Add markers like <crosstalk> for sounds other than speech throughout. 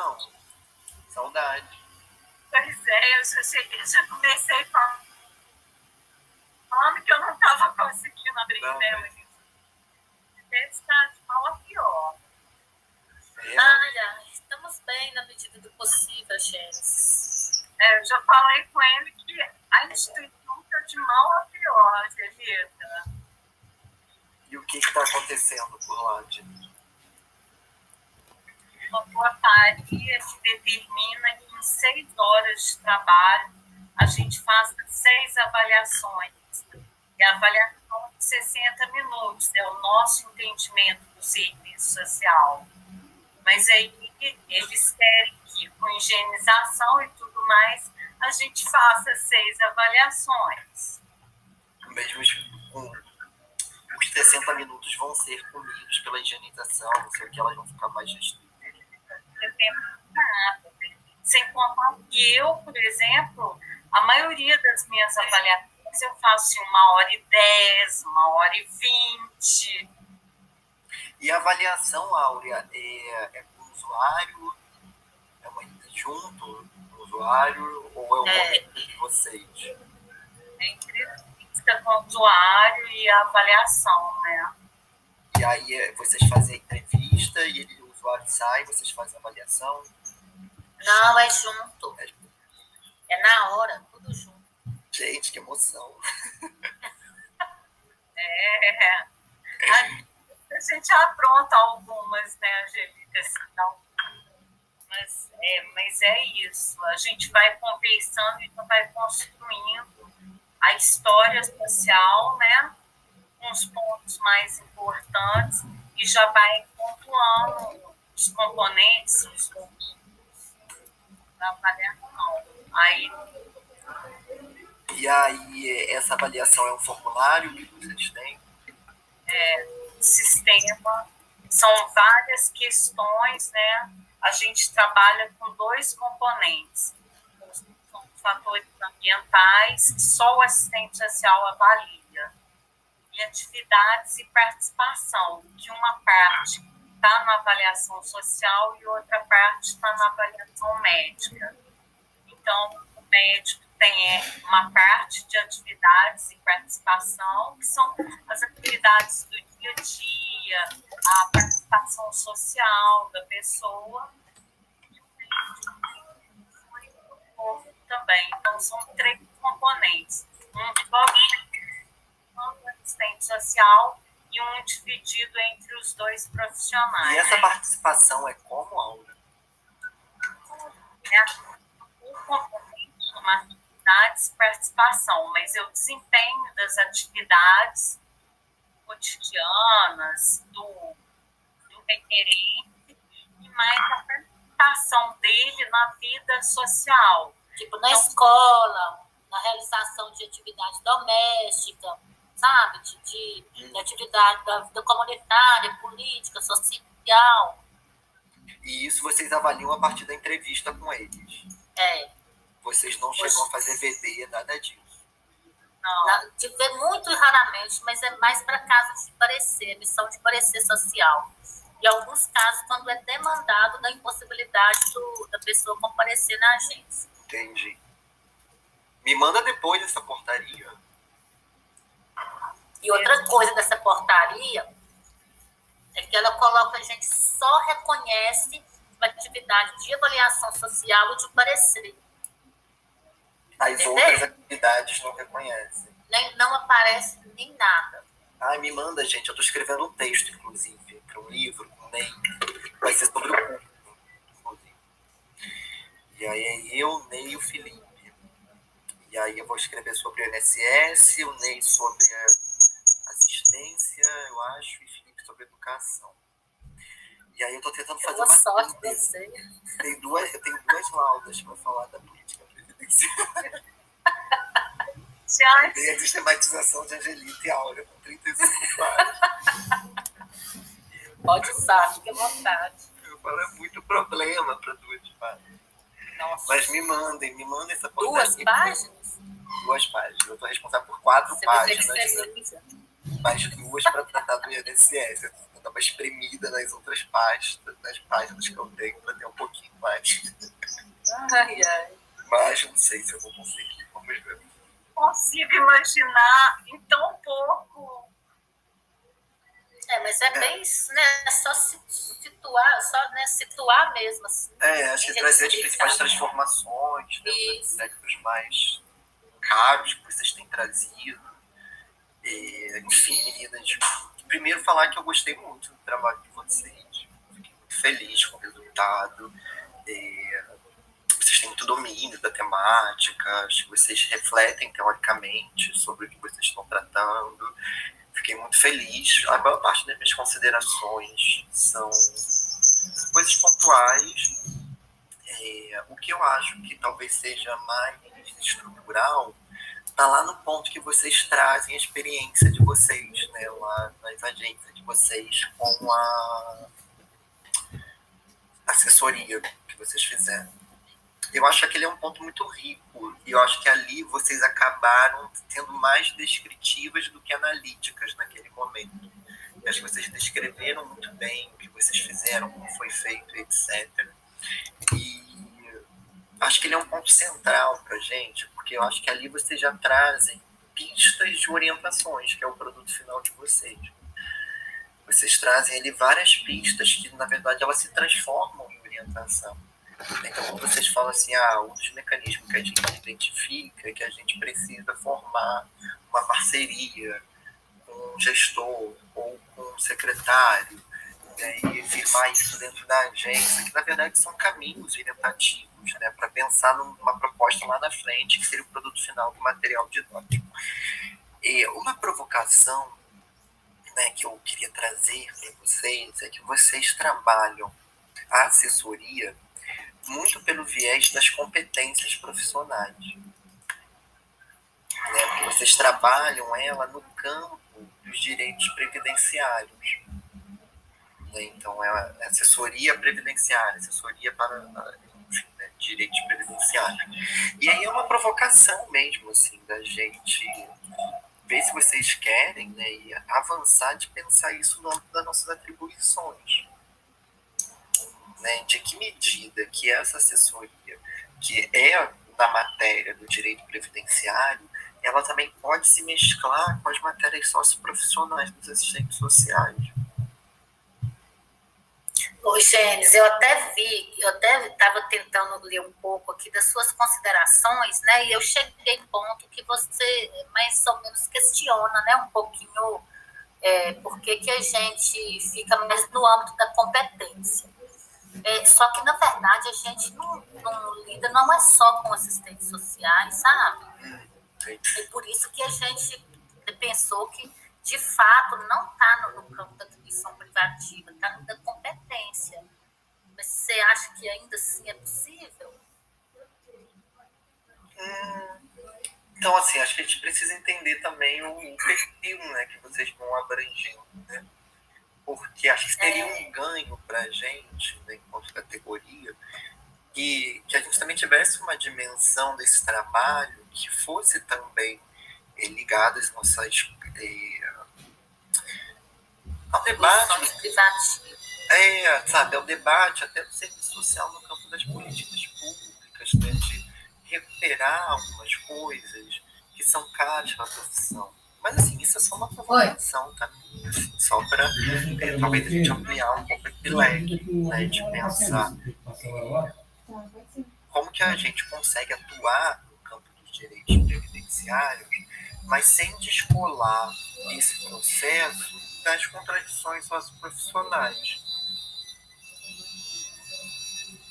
não. Saudade. Pois é, eu já, cheguei, já comecei falando que eu não estava conseguindo abrir não, dela. Mas... Está de mal a pior. É. Ai, ai, estamos bem na medida do possível, gente. É, eu já falei com ele que a instituição está de mal a pior, acredita? E o que está acontecendo por lá, Dini? Uma portaria que determina que em seis horas de trabalho a gente faça seis avaliações. E a avaliação de 60 minutos é o nosso entendimento do serviço social. Mas aí eles querem que, com higienização e tudo mais, a gente faça seis avaliações. Os 60 minutos vão ser comidos pela higienização, não sei o que, elas vão ficar mais restritas. Sem contar que eu, por exemplo, a maioria das minhas avaliações eu faço em uma hora e dez, uma hora e vinte. E a avaliação, Áurea, é, é com o usuário? É uma junto com o usuário? Ou é um é, momento de vocês? É entrevista com o usuário e a avaliação, né? E aí é, vocês fazem a entrevista e ele, o usuário sai, vocês fazem a avaliação? Não, é junto. É, é na hora, tudo junto. Gente, que emoção. <laughs> é. A, gente apronta algumas, né, Angelica? Assim, mas, é, mas é isso. A gente vai conversando e vai construindo a história social, né? Com os pontos mais importantes e já vai pontuando os componentes, os avaliação. Aí, e aí, essa avaliação é um formulário que vocês têm? É, sistema, são várias questões, né? A gente trabalha com dois componentes. Fatores ambientais, que só o assistente social avalia. E atividades e participação, que uma parte está na avaliação social e outra parte está na avaliação médica. Então, o médico tem é, uma parte de atividades e participação, que são as atividades do dia a dia, a participação social da pessoa, e o também. Então, são três componentes. Um assistente social e um dividido entre os dois profissionais. E essa participação é como, Aura? É, o componente uma atividades participação, mas eu desempenho das atividades cotidianas do, do requerente e mais a participação dele na vida social. Tipo, na então, escola, na realização de atividade doméstica, sabe? De, de, de atividade da vida comunitária, política, social. E isso vocês avaliam a partir da entrevista com eles. É. Vocês não chegam a fazer VD, nada disso. Não. De ver muito raramente, mas é mais para casos de parecer, missão de parecer social. E alguns casos, quando é demandado da impossibilidade do, da pessoa comparecer na agência. Entendi. Me manda depois essa portaria. E outra coisa dessa portaria é que ela coloca a gente só reconhece uma atividade de avaliação social e de parecer. As Entendeu? outras atividades não reconhecem. Nem, não aparece nem nada. Ai, me manda, gente. Eu estou escrevendo um texto, inclusive, para um livro, um NEM. Vai ser sobre o inclusive. E aí eu, Ney e o Felipe. E aí eu vou escrever sobre o INSS, o Ney sobre assistência, eu acho, e Felipe sobre educação. E aí eu estou tentando fazer uma sorte você. Tem duas, eu tenho duas laudas para falar da política previdenciária. <laughs> Tem a sistematização de Angelita e Áurea, com 35 páginas. Pode usar, fique à vontade. Eu falo, é muito problema para duas páginas. Nossa. Mas me mandem, me mandem essa portaria. Duas páginas? Duas páginas. Eu estou responsável por quatro Você páginas. Mais duas para tratar do INSS. Eu estava espremida nas outras pastas, nas páginas que eu tenho, para ter um pouquinho mais. Ai, ai. Mas não sei se eu vou conseguir. Vamos ver. Consigo imaginar em tão pouco. É, mas é bem isso, né? É só se situar, só né, situar mesmo. Assim, é, acho que trazer as principais transformações, né, os aspectos mais caros que vocês têm trazido. E, enfim, meninas, primeiro falar que eu gostei muito do trabalho de vocês. Fiquei muito feliz com o resultado. E, vocês têm muito domínio da temática, acho que vocês refletem teoricamente sobre o que vocês estão tratando. Fiquei muito feliz. A maior parte das minhas considerações são coisas pontuais. É, o que eu acho que talvez seja mais estrutural está lá no ponto que vocês trazem a experiência de vocês, né, lá nas agências de vocês com a assessoria que vocês fizeram. Eu acho que aquele é um ponto muito rico e eu acho que ali vocês acabaram sendo mais descritivas do que analíticas naquele momento. Eu acho que vocês descreveram muito bem o que vocês fizeram, como foi feito, etc. E acho que ele é um ponto central para gente, porque eu acho que ali vocês já trazem pistas de orientações, que é o produto final de vocês. Vocês trazem ali várias pistas que, na verdade, elas se transformam em orientação. Então, quando vocês falam assim, ah, um dos mecanismos que a gente identifica é que a gente precisa formar uma parceria com um gestor ou com um secretário né, e firmar isso dentro da agência, que na verdade são caminhos orientativos né, para pensar numa proposta lá na frente, que seria o produto final do material didático. E uma provocação né, que eu queria trazer para vocês é que vocês trabalham a assessoria muito pelo viés das competências profissionais. Né? Vocês trabalham ela no campo dos direitos previdenciários. Né? Então, é assessoria previdenciária, assessoria para direitos previdenciários. E aí é uma provocação mesmo, assim, da gente ver se vocês querem né, e avançar de pensar isso no âmbito das nossas atribuições né, de que medida que essa assessoria, que é da matéria do direito previdenciário, ela também pode se mesclar com as matérias socioprofissionais dos assistentes sociais. Oi, Gênesis, eu até vi, eu até estava tentando ler um pouco aqui das suas considerações, né? E eu cheguei em ponto que você mais ou menos questiona, né? Um pouquinho é, por que, que a gente fica mais no âmbito da competência. É, só que, na verdade, a gente não, não, lida, não é só com assistentes sociais, sabe? É por isso que a gente pensou que, de fato, não está no, no, campo da atribuição privativa, está no da Mas você acha que ainda assim é possível? Hum, então, assim, acho que a gente precisa entender também o perfil né, que vocês vão abrangendo, né? porque acho que seria é. um ganho para a gente, né, enquanto categoria, e que a gente também tivesse uma dimensão desse trabalho que fosse também é, ligada às nossas. É, ao debate. É, sabe, ao debate até do serviço social no campo das políticas públicas, né, de recuperar algumas coisas que são caras para a profissão. Mas assim, isso é só uma provocação também. Tá? Assim, só para é, talvez a gente ampliar um pouco esse leque, né, de pensar como que a gente consegue atuar no campo dos direitos previdenciários, mas sem descolar esse processo das contradições socioprofissionais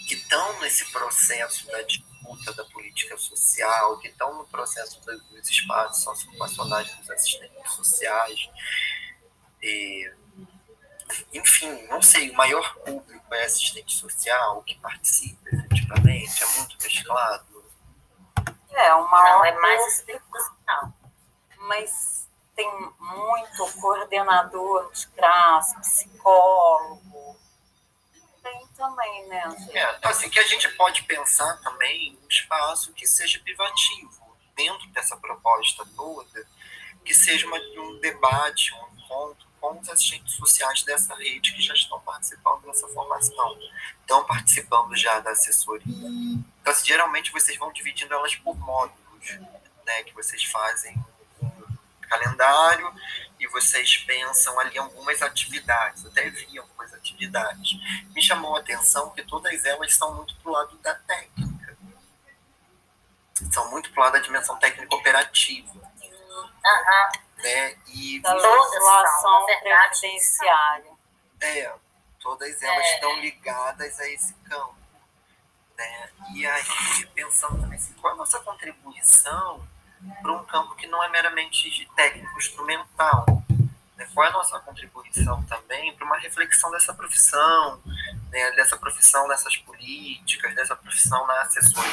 que estão nesse processo da disputa da política social, que estão no processo dos espaços socioemocionais dos assistentes sociais. E, enfim, não sei, o maior público é assistente social, que participa efetivamente, é muito mesclado. É, o maior não, é mais assistente social. Mas tem muito coordenador de classe, psicólogo, também, né? É, então, assim, que a gente pode pensar também um espaço que seja privativo, dentro dessa proposta toda, que seja uma, um debate, um encontro com os assistentes sociais dessa rede que já estão participando dessa formação, estão participando já da assessoria, Então, assim, geralmente vocês vão dividindo elas por módulos, né? Que vocês fazem um calendário e vocês pensam ali algumas atividades, até vi algumas atividades. Me chamou a atenção que todas elas são muito pro lado da técnica. São muito pro lado da dimensão técnica operativa. Uhum. Né? E da legislação previdenciária. É, todas elas é. estão ligadas a esse campo. Né? E aí, pensando também assim, qual a nossa contribuição para um campo que não é meramente técnico instrumental. Né? Qual é a nossa contribuição também para uma reflexão dessa profissão, né? dessa profissão nessas políticas, dessa profissão na assessoria,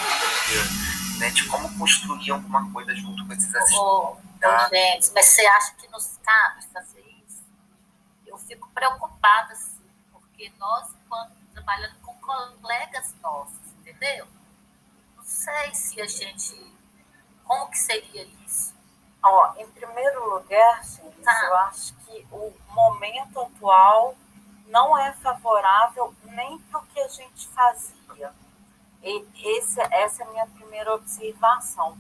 né? de como construir alguma coisa junto com esses assistentes. Oh, oh, gente, mas você acha que nos cabe fazer isso? Eu fico preocupada, assim, porque nós, quando trabalhando com colegas nossos, entendeu? Não sei se a gente como que seria isso? Ó, em primeiro lugar, gente, tá. eu acho que o momento atual não é favorável nem para o que a gente fazia. E esse, essa é a minha primeira observação.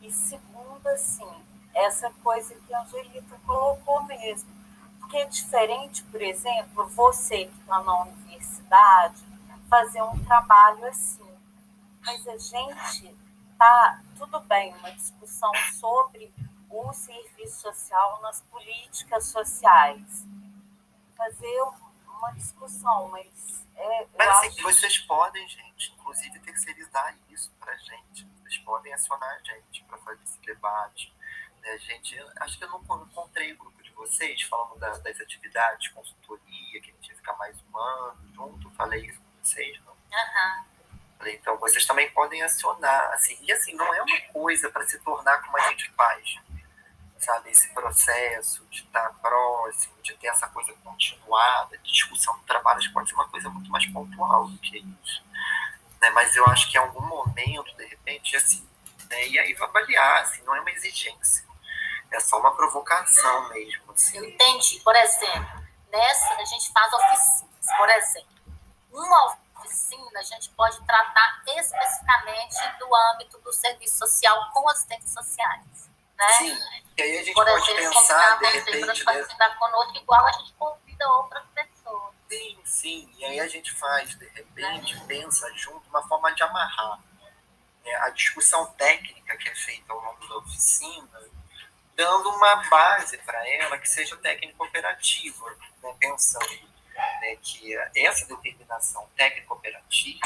E segunda, sim, essa coisa que a Angelita colocou mesmo. Porque é diferente, por exemplo, você que está na universidade, fazer um trabalho assim. Mas a gente tá tudo bem uma discussão sobre o serviço social nas políticas sociais. Fazer uma discussão, mas é, mas assim, acho... vocês podem, gente, inclusive terceirizar isso para gente. Vocês podem acionar a gente para fazer esse debate. Né? Gente, acho que eu não encontrei o grupo de vocês falando da, das atividades, consultoria, que a gente ia ficar mais humano junto. Falei isso com vocês, não? Aham. Uhum. Então, vocês também podem acionar, assim, e assim, não é uma coisa para se tornar como a gente faz, sabe? Esse processo de estar próximo, de ter essa coisa continuada, de discussão do trabalho, acho que pode ser uma coisa muito mais pontual do que isso. Né? Mas eu acho que em algum momento, de repente, assim, né? e aí vai avaliar, assim, não é uma exigência, é só uma provocação mesmo. Assim. Eu entendi. Por exemplo, nessa a gente faz oficinas, por exemplo. Uma oficina, a gente pode tratar especificamente do âmbito do serviço social com assistentes sociais. Né? Sim, e aí a gente Por pode exemplo, pensar, de repente... Para conosco, igual a gente convida outras pessoas. Sim, sim, e aí a gente faz, de repente, é. pensa junto uma forma de amarrar né, a discussão técnica que é feita ao longo da oficina, dando uma base para ela que seja técnico operativa, né, pensando né, que essa determinação técnico-operativa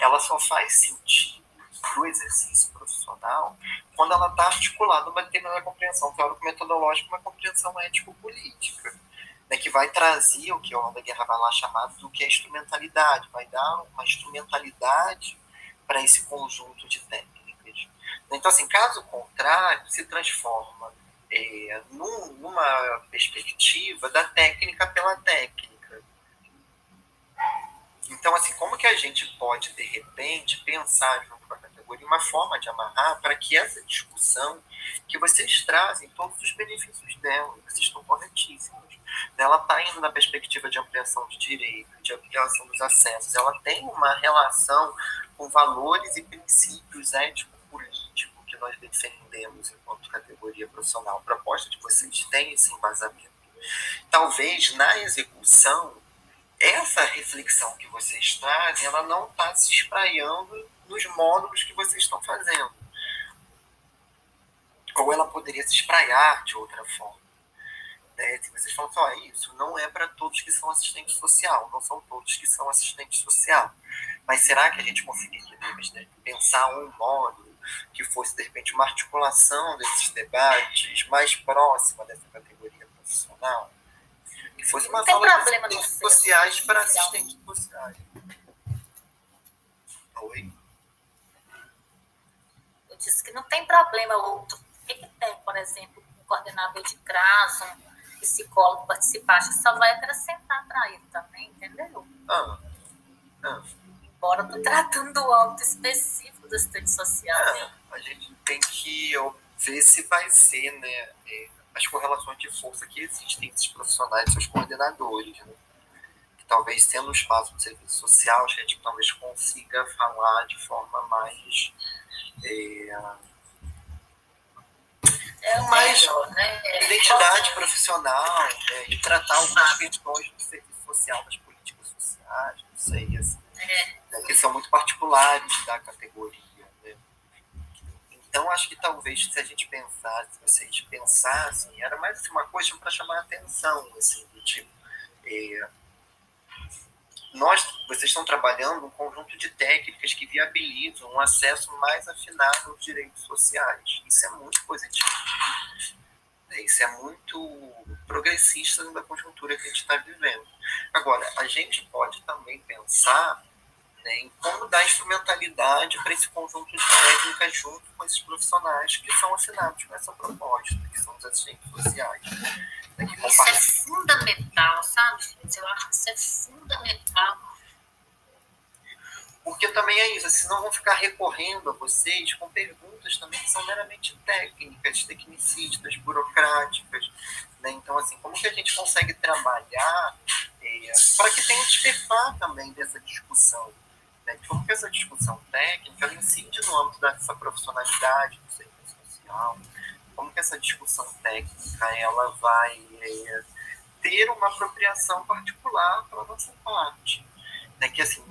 ela só faz sentido para o exercício profissional quando ela está articulada uma determinada compreensão teórico-metodológica, uma compreensão ético-política, né, que vai trazer o que o da Guerra vai lá chamado do que é instrumentalidade, vai dar uma instrumentalidade para esse conjunto de técnicas. Então, assim, caso contrário, se transforma é, num, numa perspectiva da técnica pela técnica então, assim, como que a gente pode, de repente, pensar junto com a categoria uma forma de amarrar para que essa discussão que vocês trazem todos os benefícios dela, vocês estão corretíssimos. Ela está indo na perspectiva de ampliação de direito, de ampliação dos acessos, ela tem uma relação com valores e princípios ético-políticos que nós defendemos enquanto categoria profissional. A proposta de vocês tem esse embasamento. Talvez na execução essa reflexão que vocês trazem, ela não está se espraiando nos módulos que vocês estão fazendo. Ou ela poderia se espraiar de outra forma. Né? Se vocês falam só assim, isso não é para todos que são assistentes social, não são todos que são assistentes social. Mas será que a gente conseguiria né, pensar um módulo que fosse, de repente, uma articulação desses debates mais próxima dessa categoria profissional? Que fosse uma tem sala problema de assistentes sociais para assistentes sociais. Oi? Eu disse que não tem problema outro. O que, que tem, por exemplo, um coordenador de CRAS, um psicólogo que só vai acrescentar para ele também, entendeu? Ah. Ah. Embora estou tratando do âmbito específico do assistente social. Ah, a gente tem que ver se vai ser, né? É, as correlações de força que existem entre esses profissionais e seus coordenadores, né? talvez sendo um espaço de serviço social, a gente talvez consiga falar de forma mais. É, é mais né? identidade profissional né? e tratar algumas questões do serviço social, das políticas sociais, não sei, assim, é. né? que são muito particulares da categoria. Então, acho que talvez se a gente pensasse, se vocês pensassem, era mais assim, uma coisa para chamar a atenção, assim, do tipo. É, nós, vocês estão trabalhando um conjunto de técnicas que viabilizam um acesso mais afinado aos direitos sociais. Isso é muito positivo. Isso é muito progressista da conjuntura que a gente está vivendo. Agora, a gente pode também pensar né, em como dar instrumentalidade para esse conjunto de técnicas junto com esses profissionais que são assinados com essa proposta, que são os assistentes sociais. Né, isso é fundamental, sabe, Eu acho que isso é fundamental. Porque também é isso, senão assim, vão ficar recorrendo a vocês com perguntas também que são meramente técnicas, tecnicistas, burocráticas. Né? Então, assim, como que a gente consegue trabalhar é, para que tenha despertar também dessa discussão? Né? Como que essa discussão técnica ela incide no âmbito dessa profissionalidade do serviço social? Como que essa discussão técnica ela vai é, ter uma apropriação particular para nossa parte? Né? Que, assim,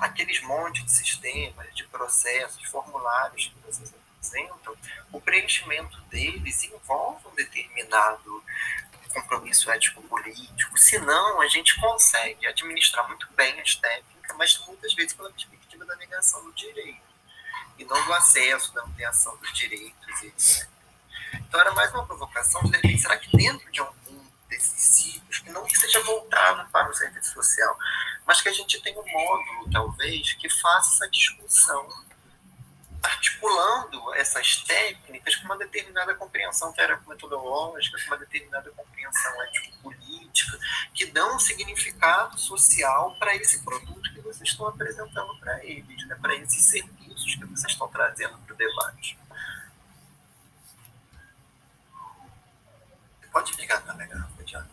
aqueles montes de sistemas, de processos, formulários que vocês apresentam, o preenchimento deles envolve um determinado compromisso ético-político, senão a gente consegue administrar muito bem as técnicas, mas muitas vezes pela perspectiva da negação do direito, e não do acesso, da ampliação dos direitos, etc. Então era mais uma provocação de repente, será que dentro de algum desses ciclos, que não seja voltado para o serviço social, mas que a gente tenha um módulo, talvez, que faça essa discussão, articulando essas técnicas com uma determinada compreensão teórico-metodológica, com uma determinada compreensão ético-política, que dão um significado social para esse produto que vocês estão apresentando para eles, né? para esses serviços que vocês estão trazendo para o debate. Pode ligar na minha garrafa de água.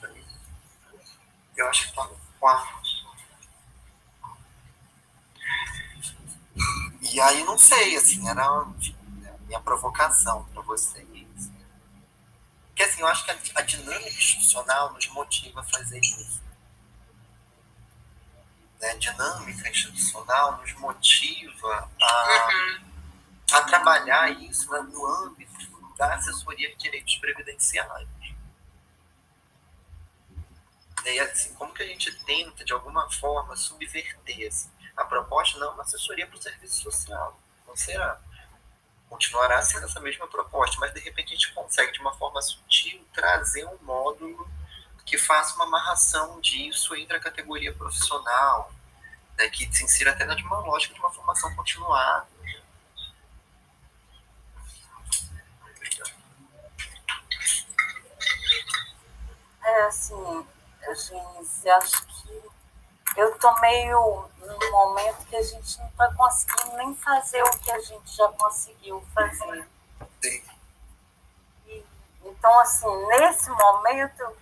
Para mim. Eu acho que está no quarto. E aí, não sei, assim, era a minha provocação para vocês. Porque, assim, eu acho que a dinâmica institucional nos motiva a fazer isso. Né? Dinâmica institucional nos motiva a, uhum. a trabalhar isso né, no âmbito da assessoria de direitos previdenciários. E assim, como que a gente tenta, de alguma forma, subverter assim, a proposta? Não, uma assessoria para o serviço social. Não será. Continuará sendo essa mesma proposta, mas de repente a gente consegue, de uma forma sutil, trazer um módulo que faça uma amarração disso entre a categoria profissional, né, que se insira até na de uma lógica de uma formação continuada. É assim, Gente, acho que eu tô meio num momento que a gente não está conseguindo nem fazer o que a gente já conseguiu fazer. Sim. E, então, assim, nesse momento,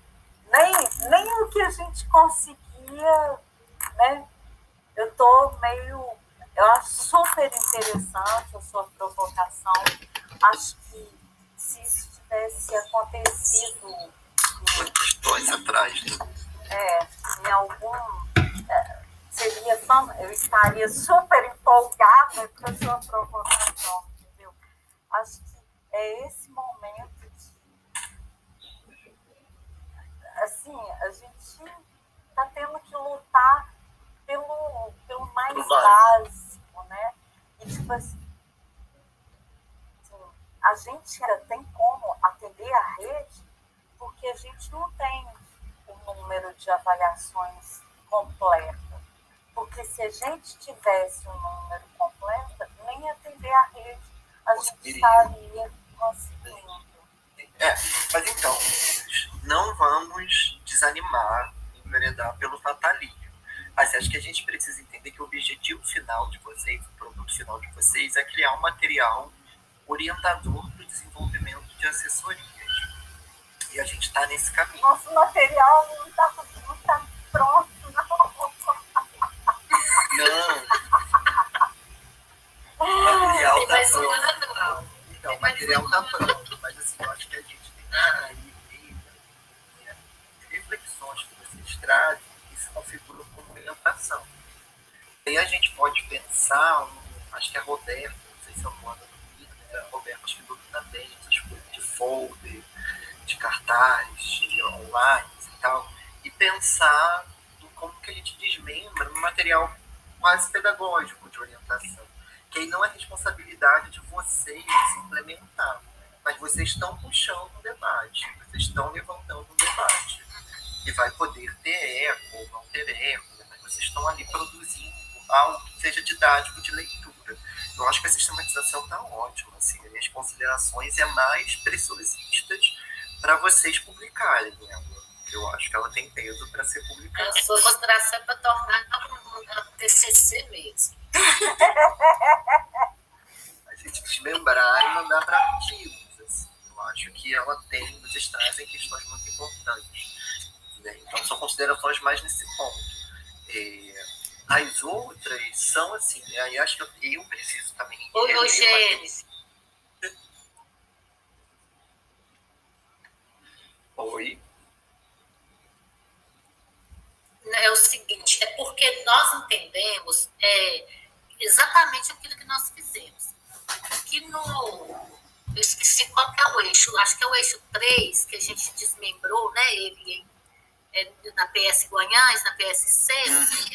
nem, nem o que a gente conseguia, né? Eu tô meio. Eu acho super interessante a sua provocação. Acho que se isso tivesse acontecido questões atrás. Né? É, em algum. É, seria só. Eu estaria super empolgada com a sua provocação, entendeu? Acho que é esse momento de. Assim, a gente está tendo que lutar pelo, pelo mais básico, né? E, tipo assim, assim, a gente tem como atender a rede porque a gente não tem o número de avaliações completa. Porque se a gente tivesse um número completo, nem atender a rede a gente estaria conseguindo. É, mas então, não vamos desanimar, enveredar pelo fatalismo. Mas acho que a gente precisa entender que o objetivo final de vocês, o produto final de vocês, é criar um material orientador para o desenvolvimento de assessoria E a gente está nesse caminho. Nosso material não está não tá pronto, não. Não. O material está pronto. Então, o material está pronto, mas assim, eu acho que a gente tem que aí ver né, reflexões que se configuram como orientação. Aí a gente pode pensar, acho que a Roberta, não sei se eu mando domina, mas a Roberta acho que domina bem essas coisas de folder, de cartaz, de online e tal, e pensar como que a gente desmembra um material quase pedagógico de orientação que aí não é responsabilidade de vocês implementar, mas vocês estão puxando um debate, vocês estão levantando um debate, que vai poder ter eco ou não ter eco, né? mas vocês estão ali produzindo algo que seja didático de leitura. Eu acho que a sistematização está ótima, assim, as minhas considerações é mais preciosistas para vocês publicarem ela. Eu acho que ela tem peso para ser publicada. A sua consideração é para tornar a TCC mesmo. <laughs> a gente desmembrar e mandar para artigos. Assim. Eu acho que ela tem, vocês trazem questões muito importantes. Né? Então, são considerações mais nesse ponto. É, as outras são assim, aí acho que eu, eu preciso também. Uma- Gênesis, Oi. é o seguinte, é porque nós entendemos é, exatamente aquilo que nós fizemos. Que no. Eu esqueci qual que é o eixo, acho que é o eixo 3, que a gente desmembrou, né? Ele é, na PS Guanhães, na PSC,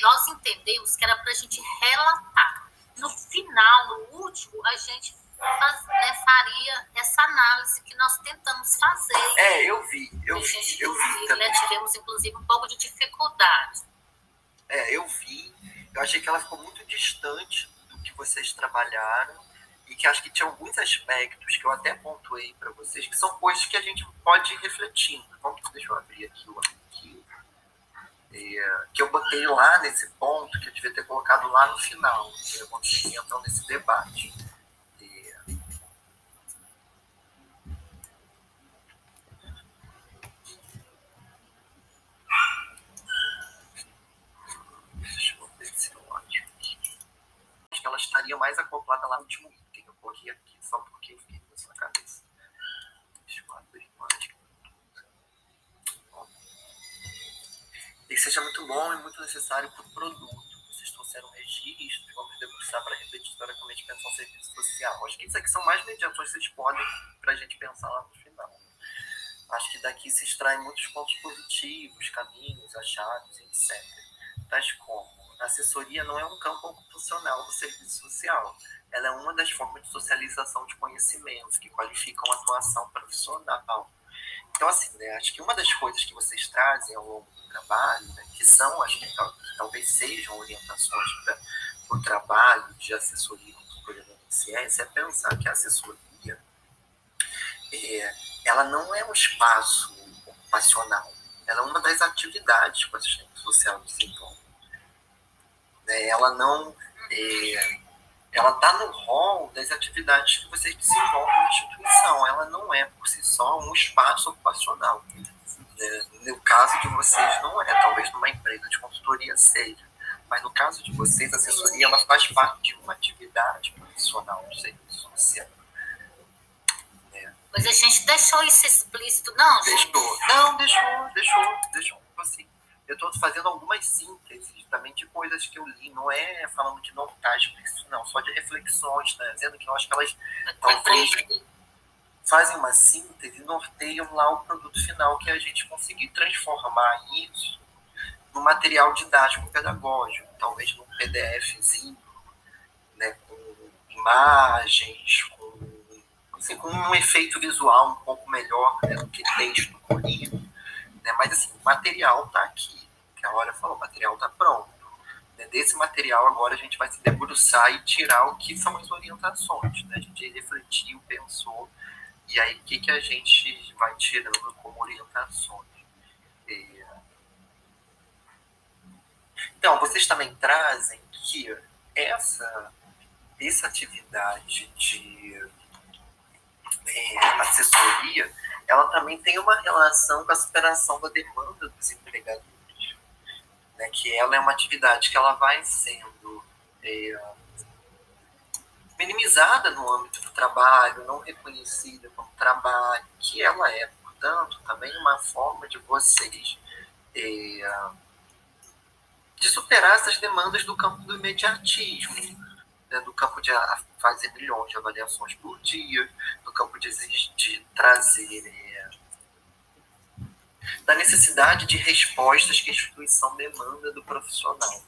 nós entendemos que era para a gente relatar. No final, no último, a gente faz- né, faria essa análise que nós tentamos fazer. É, eu vi, eu vi, gente, eu vi também. né, tivemos, inclusive, um pouco de dificuldade. É, eu vi. Eu achei que ela ficou muito distante do que vocês trabalharam e que acho que tinha alguns aspectos que eu até pontuei para vocês que são coisas que a gente pode ir refletindo. Vamos, deixa eu abrir aqui o. É, que eu botei lá nesse ponto que eu devia ter colocado lá no final, quando vocês entram nesse debate. É, Deixa eu ver se eu acho aqui. Acho que ela estaria mais acoplada lá no último item. Eu coloquei aqui só porque eu fiquei com isso na cabeça. Deixa eu abrir mais. Ó. E que seja muito bom e muito necessário para o produto. Vocês trouxeram registros, vamos debruçar para refletir historicamente pensar um serviço social. Acho que isso aqui são mais mediações que vocês podem para a gente pensar lá no final. Acho que daqui se extraem muitos pontos positivos, caminhos, achados, etc tais como a assessoria não é um campo ocupacional do serviço social. Ela é uma das formas de socialização de conhecimentos que qualificam a atuação profissional. Então, assim, né, acho que uma das coisas que vocês trazem ao longo do trabalho, né, que são, acho que, tal- que talvez sejam orientações para o trabalho de assessoria no programa de ciência, é pensar que a assessoria é, ela não é um espaço ocupacional. Ela é uma das atividades que o assistente social desenvolve. Né? Ela não. é, ela está no rol das atividades que vocês desenvolvem na instituição. Ela não é, por si só, um espaço ocupacional. Né? No caso de vocês, não é. Talvez numa empresa de consultoria seja. Mas no caso de vocês, a assessoria ela faz parte de uma atividade profissional do serviço social. Mas a gente deixou isso explícito, não? Deixou. Não, deixou, deixou, deixou. Assim, eu estou fazendo algumas sínteses também de coisas que eu li. Não é falando não está explícito, não. Só de reflexões, né? Dizendo que eu acho que elas talvez fazem uma síntese e norteiam lá o produto final que a gente conseguir transformar isso no material didático pedagógico, talvez num PDFzinho, né, com imagens, com, assim, com um efeito visual um pouco melhor né, do que texto corrido. Né, mas assim, o material está aqui, que a hora falou, o material está pronto. Né, desse material agora a gente vai se debruçar e tirar o que são as orientações. Né, a gente refletiu, pensou, e aí, o que, que a gente vai tirando como orientações? Então, vocês também trazem que essa, essa atividade de é, assessoria, ela também tem uma relação com a superação da demanda dos empregadores, né, que ela é uma atividade que ela vai sendo é, minimizada no âmbito do trabalho, não reconhecida como trabalho, que ela é, portanto, também uma forma de vocês é, de superar essas demandas do campo do imediatismo, né, do campo de fazer milhões de avaliações por dia, no campo de, de trazer é, da necessidade de respostas que a instituição demanda do profissional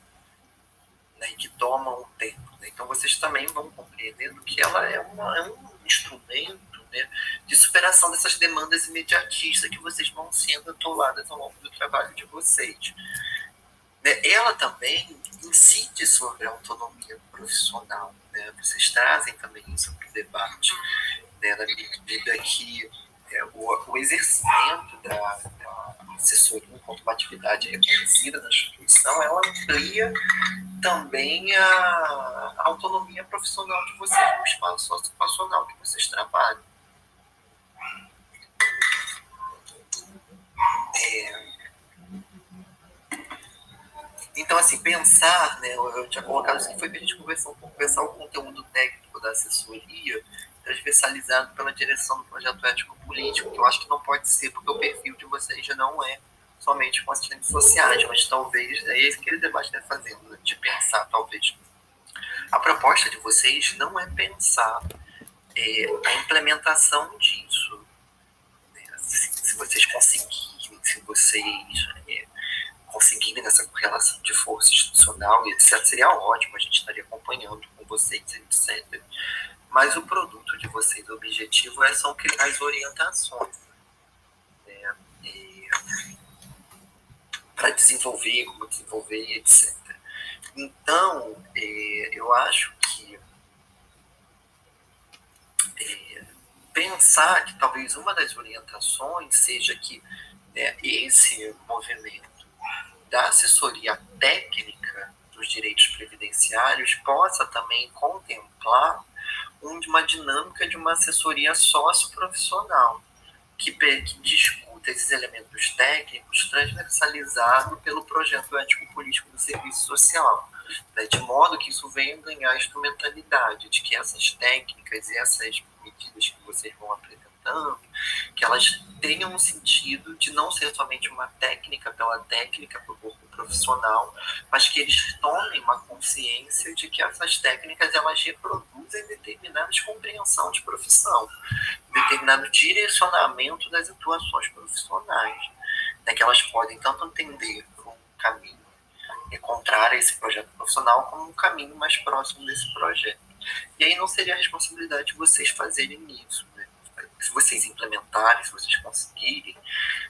né, e que tomam um tempo. Né? Então vocês também vão compreendendo que ela é, uma, é um instrumento né, de superação dessas demandas imediatistas que vocês vão sendo atoladas ao longo do trabalho de vocês. Né? Ela também incide sobre a autonomia profissional. Né? Vocês trazem também isso para o debate, né? na medida que é, o, o, exercimento da, da assessoria enquanto uma atividade reconhecida na instituição, ela amplia também a, autonomia profissional de vocês no espaço ocupacional que vocês trabalham. É, então, assim, pensar, né, eu tinha colocado isso que foi que a gente conversou um pouco, pensar o conteúdo técnico da assessoria transversalizado pela direção do projeto ético-político, que eu acho que não pode ser, porque o perfil de vocês já não é somente com assistentes sociais, mas talvez é esse que ele debate está fazendo, né, de pensar, talvez. A proposta de vocês não é pensar é, a implementação disso. Né, se, se, vocês conseguirem, se vocês é, conseguirem essa correlação de força institucional e etc., seria ótimo, a gente estaria acompanhando com vocês, etc. Mas o produto de vocês, o objetivo é, são criar as orientações né? para desenvolver, como desenvolver, etc. Então, é, eu acho que é, pensar que talvez uma das orientações seja que né, esse movimento da assessoria técnica dos direitos previdenciários possa também contemplar uma dinâmica de uma assessoria socioprofissional que, que discuta esses elementos técnicos transversalizado pelo projeto ético-político do serviço social, né, de modo que isso venha ganhar instrumentalidade, de que essas técnicas e essas medidas que vocês vão que elas tenham um sentido de não ser somente uma técnica pela técnica, por corpo profissional, mas que eles tomem uma consciência de que essas técnicas elas reproduzem determinadas compreensão de profissão, determinado direcionamento das atuações profissionais, né, que elas podem tanto entender um caminho encontrar esse projeto profissional como um caminho mais próximo desse projeto. E aí não seria a responsabilidade de vocês fazerem isso? Se vocês implementarem, se vocês conseguirem,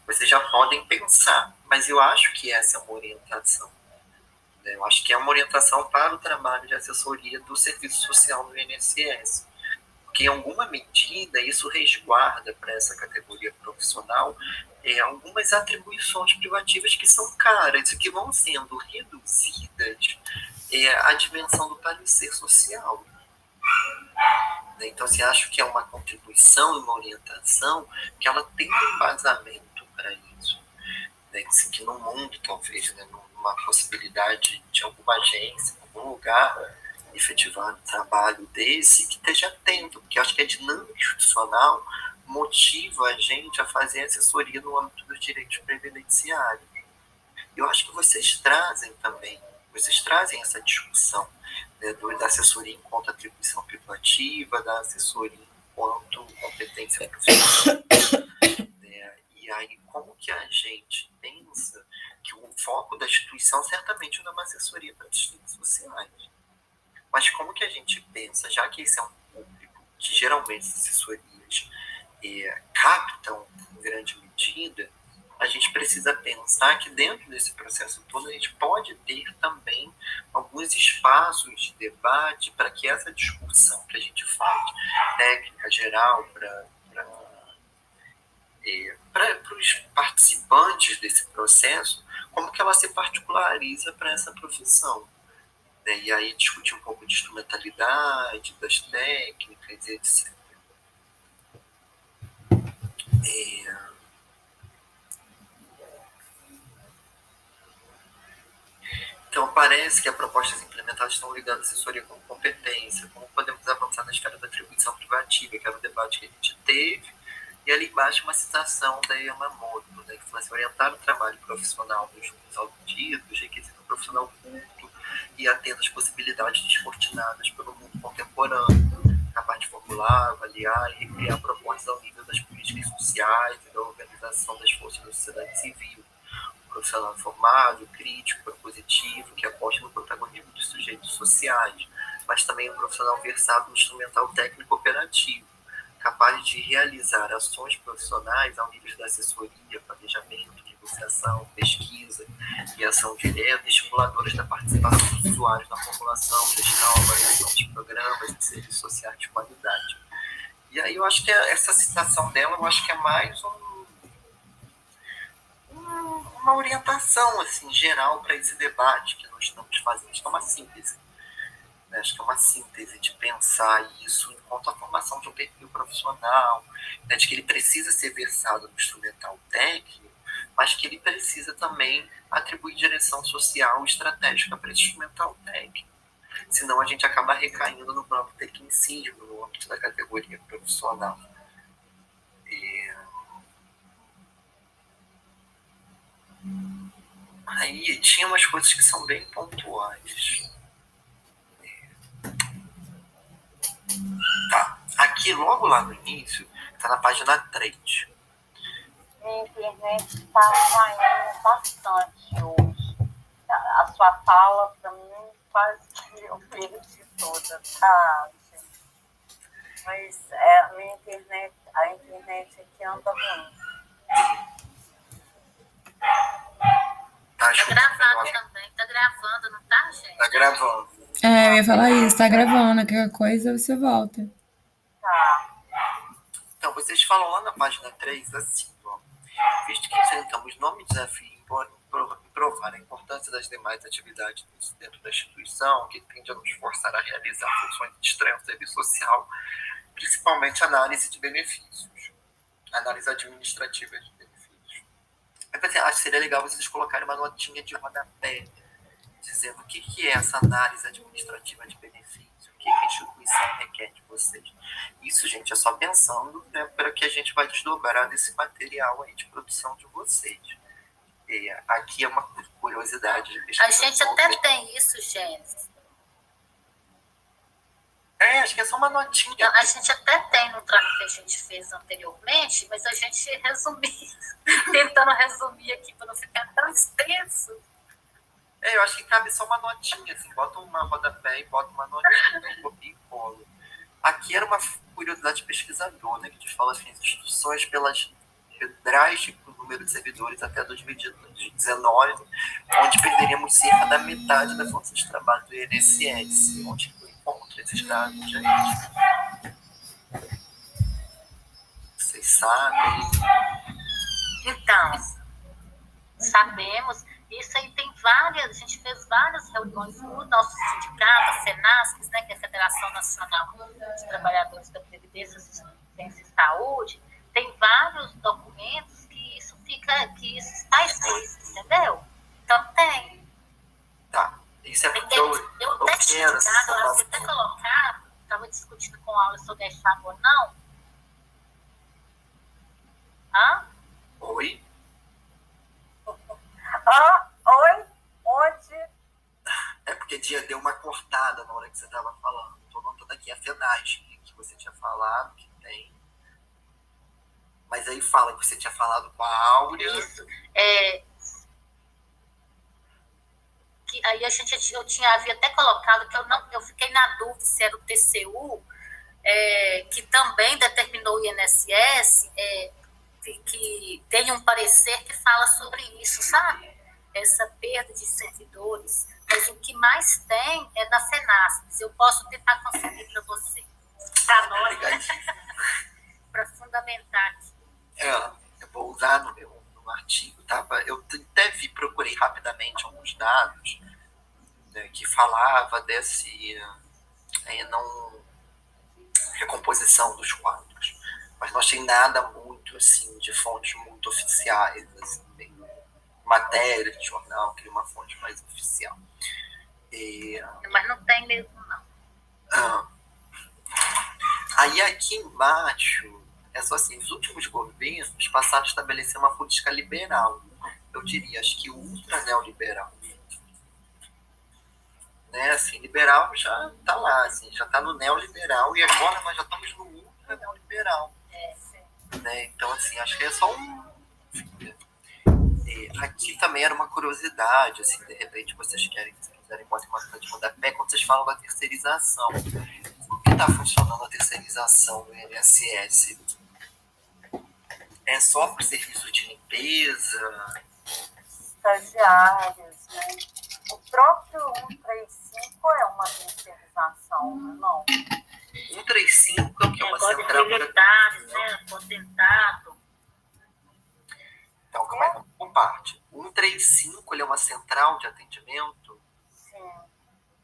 vocês já podem pensar. Mas eu acho que essa é uma orientação. Né? Eu acho que é uma orientação para o trabalho de assessoria do serviço social no INSS. Porque, em alguma medida, isso resguarda para essa categoria profissional é, algumas atribuições privativas que são caras e que vão sendo reduzidas é, à dimensão do parecer social. Né? Então, se acho que é uma contribuição e uma orientação que ela tem um embasamento para isso. Né? Assim, que no mundo, talvez, né? numa possibilidade de alguma agência, algum lugar, efetivar um trabalho desse, que esteja atento, porque acho que a dinâmica institucional motiva a gente a fazer assessoria no âmbito dos direitos previdenciários. Eu acho que vocês trazem também, vocês trazem essa discussão né, da assessoria enquanto atribuição privativa, da assessoria enquanto competência profissional. <coughs> né, e aí, como que a gente pensa que o foco da instituição certamente não é uma assessoria para assistentes sociais, mas como que a gente pensa, já que esse é um público que geralmente as assessorias é, captam em grande medida, a gente precisa pensar que dentro desse processo todo a gente pode ter também alguns espaços de debate para que essa discussão que a gente faz, técnica geral, para é, para os participantes desse processo, como que ela se particulariza para essa profissão. Né? E aí discutir um pouco de instrumentalidade, das técnicas, etc. É... Então, parece que as propostas implementadas estão ligando assessoria com competência, como podemos avançar na esfera da atribuição privativa, que era o debate que a gente teve, e ali embaixo uma citação da Yamamoto, né, que fala assim, orientar o trabalho profissional dos, dos auditos, requisito profissional culto e atento às possibilidades descortinadas pelo mundo contemporâneo, capaz de formular, avaliar e recriar propostas ao nível das políticas sociais e da organização das forças da sociedade civil. Profissional formado, crítico, propositivo, que aposta no protagonismo dos sujeitos sociais, mas também um profissional versado no instrumental técnico operativo capazes de realizar ações profissionais ao nível da assessoria, planejamento, negociação, pesquisa e ação direta, estimuladoras da participação dos usuários na população, gestão, avaliação de programas e serviços sociais de qualidade. E aí eu acho que essa citação dela, eu acho que é mais um, um, uma orientação assim geral para esse debate que nós estamos fazendo. Acho que é uma síntese. Né? Acho que é uma síntese de pensar isso enquanto a formação de um perfil profissional, né? de que ele precisa ser versado no instrumental técnico, mas que ele precisa também atribuir direção social estratégica para esse instrumental técnico. Senão a gente acaba recaindo no próprio tecnicismo, no âmbito da categoria profissional. E... Aí tinha umas coisas que são bem pontuais. Tá. Aqui, logo lá no início, está na página 3. A internet está caindo bastante hoje. A sua fala, para mim, quase que eu perdi toda, tá? Mas é, a minha internet, a internet aqui anda ruim. Tá, tá gravado também, tá gravando, não tá, gente? Tá gravando. É, eu ia falar isso, tá gravando, qualquer coisa você volta. Tá. Então, vocês falam lá na página 3 assim, ó. Visto que enfrentamos nome desafio em provar a importância das demais atividades dentro da instituição, que tende a nos forçar a realizar funções de extremo serviço social, principalmente análise de benefícios, análise administrativa de benefícios. Eu pensei, acho que seria legal vocês colocarem uma notinha de rodapé dizendo o que, que é essa análise administrativa de benefício, o que, que a instituição requer de vocês. Isso, gente, é só pensando né, para que a gente vai desdobrar nesse material aí de produção de vocês. E aqui é uma curiosidade. A gente até tem isso, gente. É, acho que é só uma notinha. A gente até tem no trabalho que a gente fez anteriormente, mas a gente <laughs> resumiu, tentando resumir aqui para não ficar tão extenso. É, eu acho que cabe só uma notinha, assim, bota uma rodapé e bota uma notinha, <laughs> um copia e colo. Aqui era uma curiosidade pesquisadora, né, que te fala assim, as instituições pelas drástico número de servidores até 2019, onde perderíamos cerca da metade da força de trabalho do INSS, onde encontra esses dados, gente. Vocês sabem? Então, sabemos isso aí tem várias, a gente fez várias reuniões no nosso sindicato, a SENASP, né, que é a Federação Nacional de Trabalhadores da Previdência, e Saúde, tem vários documentos que isso fica, que isso está escrito, entendeu? Então tem. É porque eu, eu, até tinha dado, eu até colocado, estava discutindo com a aula se eu deixava ou não. Hã? Oi? Ah, oi? Onde? É porque dia deu uma cortada na hora que você estava falando. Estou notando aqui a FENASP, que você tinha falado que tem. Mas aí fala que você tinha falado com a Áurea. Isso. É, que aí a gente, eu tinha havia até colocado que eu não, eu fiquei na dúvida se era o TCU, é, que também determinou o INSS, é, que, que tem um parecer que fala sobre isso, sabe? essa perda de servidores, mas o que mais tem é da FENASPES. Eu posso tentar conseguir para você. Para nós, para fundamentar aqui. É, eu vou usar no meu no artigo, tava, eu até vi, procurei rapidamente alguns dados né, que falava desse é, não recomposição dos quadros, mas não achei nada muito assim, de fontes muito oficiais, assim, matéria de jornal, queria uma fonte mais oficial. E, Mas não tem mesmo, não. ah, aí aqui embaixo, é só assim, os últimos governos passaram a estabelecer uma política liberal. Eu diria, acho que ultra neoliberal. Né, assim, liberal já está lá, assim, já está no neoliberal e agora nós já estamos no ultra neoliberal. É. Né? Então, assim, acho que é só um. E aqui também era uma curiosidade, assim, de repente vocês querem, se quiserem, botem uma nota de rodapé quando vocês falam da terceirização. Como que está funcionando a terceirização do INSS? É só para serviço de limpeza? estagiários, né? O próprio 135 é uma terceirização, não? 135 é o que é uma Negócio de central. militares, né? Aposentado. Então, como é que por parte? 135 ele é uma central de atendimento Sim.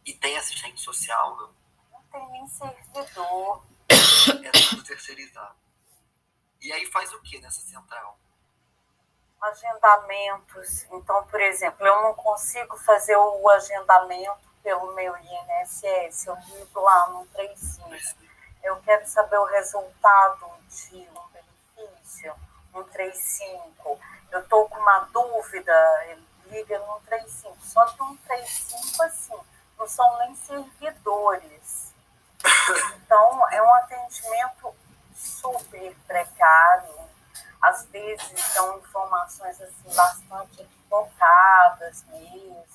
e tem assistente social, não? Não tem nem servidor. É tudo terceirizado. E aí faz o que nessa central? Agendamentos. Então, por exemplo, eu não consigo fazer o agendamento pelo meu INSS. Eu ligo lá no 35. Eu quero saber o resultado de um benefício, um 35. Eu estou com uma dúvida, liga no 35. Só que um 35, assim, não são nem servidores. <coughs> Então, é um atendimento super precário. Às vezes dão informações assim, bastante equivocadas mesmo.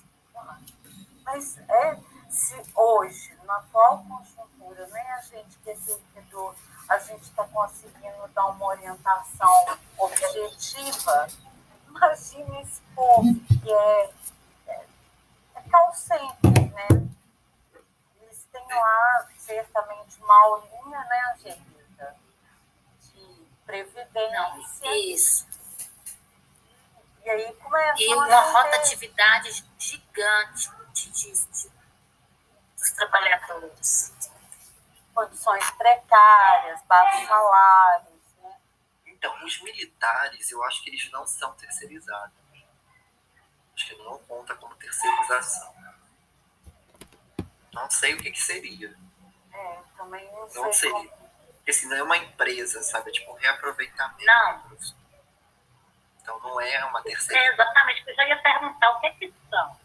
Mas é, se hoje, na atual conjuntura, nem a gente que é servidor, a gente está conseguindo dar uma orientação objetiva, imagina esse povo que é, é, é né? Eles têm lá certamente uma aulinha, né, Angelita? Previdência. Isso. E aí começa E uma rotatividade gigante de, de, de- dos trabalhadores. condições precárias, baixos salários, né? Então, os militares, eu acho que eles não são terceirizados. Acho que não conta como terceirização. Não sei o que, que seria. É, também não sei. Não seria. como- Porque se não é uma empresa, sabe? É tipo um reaproveitamento. Não. Então não é uma É, terceirização. exatamente, eu já ia perguntar o que, que são.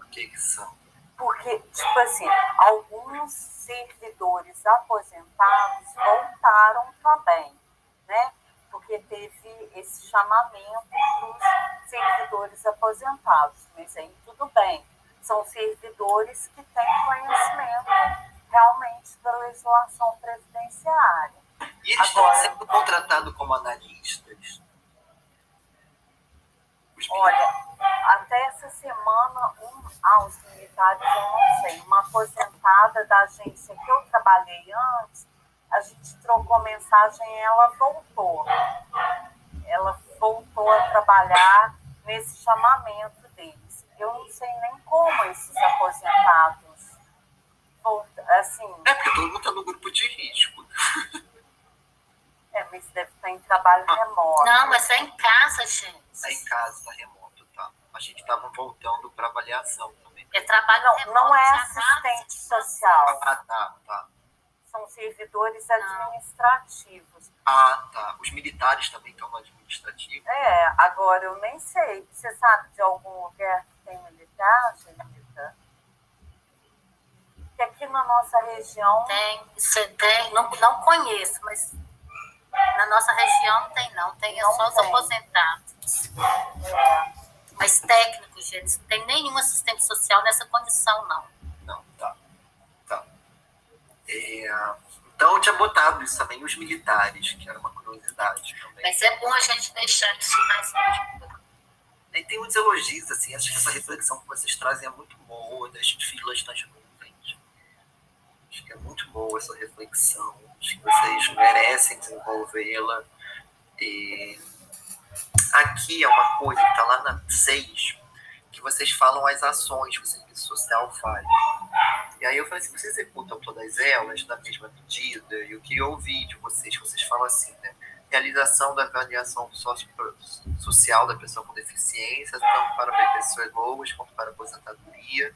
O que, que são? Porque, tipo assim, alguns servidores aposentados voltaram também, né? Porque teve esse chamamento para os servidores aposentados. Mas aí tudo bem. São servidores que têm conhecimento realmente da legislação previdenciária. E eles Agora- estão sendo contratados como analistas? Olha, até essa semana, um, ah, os militares, eu não sei, uma aposentada da agência que eu trabalhei antes, a gente trocou mensagem e ela voltou. Ela voltou a trabalhar nesse chamamento deles. Eu não sei nem como esses aposentados, volta- assim, É porque todo mundo está no grupo de risco. é, mas deve estar em trabalho remoto. Não, mas é em casa, gente. Está em casa, tá remoto, tá? A gente estava voltando para avaliação também. É trabalho Não, remoto, não é assistente nada. social, Ah, tá, tá. são servidores administrativos. Ah, tá. Os militares também estão no administrativo. É, agora eu nem sei. Você sabe de algum lugar que tem militar, Genita? Que aqui na nossa região Tem, você tem, não, não conheço, mas na nossa região não tem não, tem é Não só os tem. aposentados. é, Mas técnicos, gente, não tem nenhum assistente social nessa condição, não. Não, tá. Tá. É, então eu tinha botado isso também, os militares, que era uma curiosidade também. Mas é bom a gente deixar isso mais E tem muitos elogios, assim, acho que essa reflexão que vocês trazem é muito boa, das filas nas nuvens. Acho que é muito boa essa reflexão. Acho que vocês merecem desenvolvê-la. E aqui é uma coisa que está lá na 6, que vocês falam as ações que o serviço social faz. E aí eu falei assim, vocês executam todas elas na mesma medida? E eu queria ouvir de vocês, vocês falam assim, né? realização da avaliação social da pessoa com deficiência, tanto para pessoas boas quanto para aposentadoria,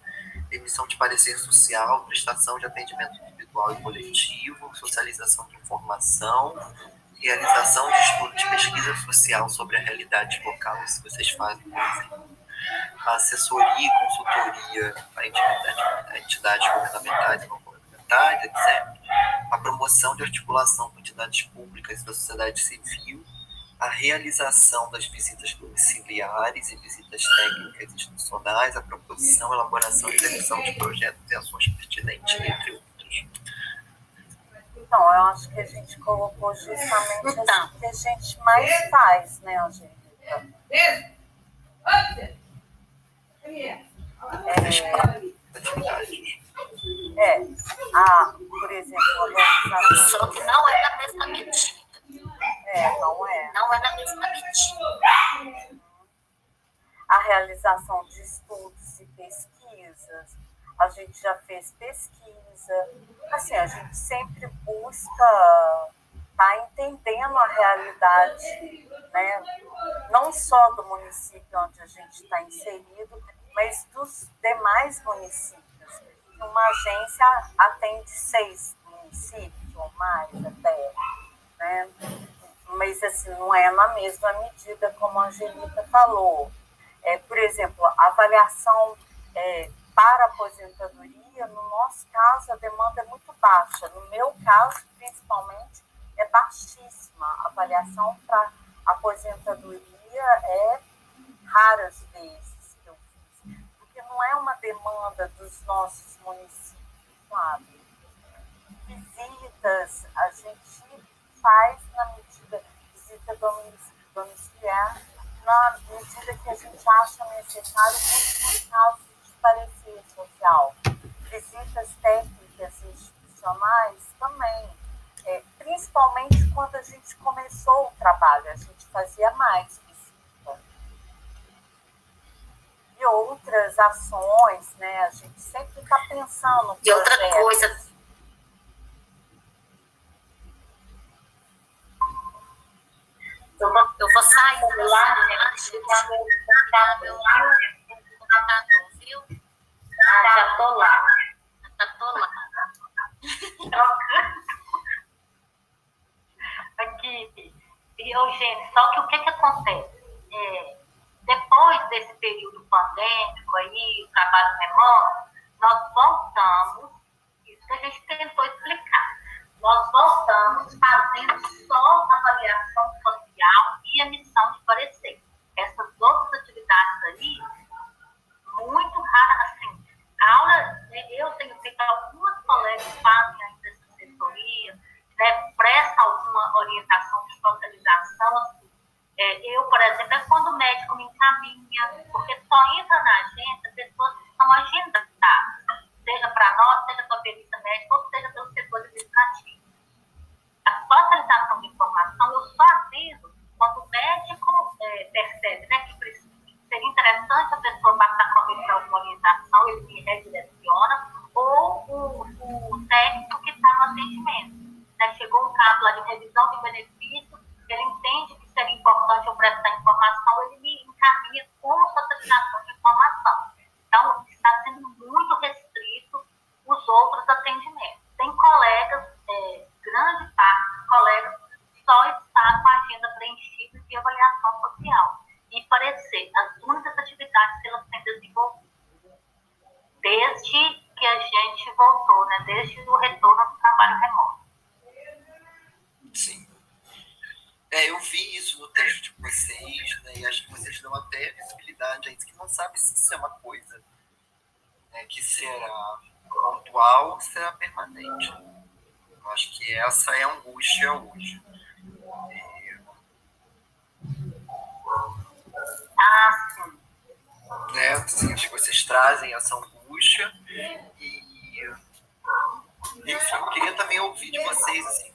emissão de parecer social, prestação de atendimento individual e coletivo, socialização de informação, realização de estudo de pesquisa social sobre a realidade local, se vocês fazem, por exemplo, assessoria e consultoria a entidades governamentais e não governamentais, etc. A promoção de articulação com entidades públicas da sociedade civil, a realização das visitas domiciliares e visitas técnicas institucionais, a proposição, elaboração e execução de projetos e ações pertinentes, entre outros. Então, eu acho que a gente colocou justamente então. o que a gente mais faz, né, Angélica? É, é, a, por exemplo, a organização. Só que não é da mesma medida. É, não é. Não é da mesma medida. A realização de estudos e pesquisas. A gente já fez pesquisa. Assim, a gente sempre busca estar tá entendendo a realidade, né? não só do município onde a gente está inserido, mas dos demais municípios. Uma agência atende seis municípios ou mais até, né? Mas assim, não é na mesma medida como a Angelica falou. É, por exemplo, a avaliação é, para aposentadoria, no nosso caso, a demanda é muito baixa. No meu caso, principalmente, é baixíssima. A avaliação para aposentadoria é raras vezes que eu fiz, porque não é uma demanda dos nossos municípios, sabe? Visitas, a gente faz na medida, visita domiciliar, na medida que a gente acha necessário, muito nos casos de parecer social. Visitas técnicas institucionais também é, principalmente quando a gente começou o trabalho, a gente fazia mais visita. E outras ações, né? A gente sempre está pensando. E outra coisa. Eu vou, eu vou sair do lá, né? Deixa eu botar meu computador, viu? Ah, já tô lá. Já tô lá. <laughs> aqui. E, Eugênio, só que o que, que acontece? É, depois desse período pandêmico aí, trabalho remoto, nós voltamos, isso que a gente tentou explicar, nós voltamos fazendo só avaliação social e emissão de parecer. Essas outras atividades aí, muito raras, aula, eu tenho feito algumas colegas fazem ainda essa assessoria, né, presta alguma orientação de socialização. Assim. É, eu, por exemplo, é quando o médico me encaminha, porque só entra na agenda pessoas que estão agendadas, seja para nós, seja para a perícia médica, ou seja pelo setor administrativo. A socialização de informação eu só aviso quando o médico é, percebe né, que precisa, seria interessante a pessoa passar comigo alguma orientação, ele me redireciona, ou o, o técnico que está no atendimento né, chegou um caso lá de revisão de benefício, ele entende que seria importante eu prestar informação, ele me encaminha com socialização de informação. Então, está sendo muito restrito os outros atendimentos. Tem colegas, é, grande parte dos colegas, só está com a agenda preenchida de avaliação social. E parecer, as únicas atividades que elas têm desenvolvido. Desde que a gente voltou, né, desde o retorno do trabalho remoto. Sim. É, eu vi isso no texto de vocês, né, e acho que vocês dão até visibilidade a isso, que não sabe se isso é uma coisa né, que será pontual ou será permanente. Eu acho que essa é a angústia hoje. E... Né, assim, acho que vocês trazem essa angústia e, enfim, eu queria também ouvir de vocês, assim,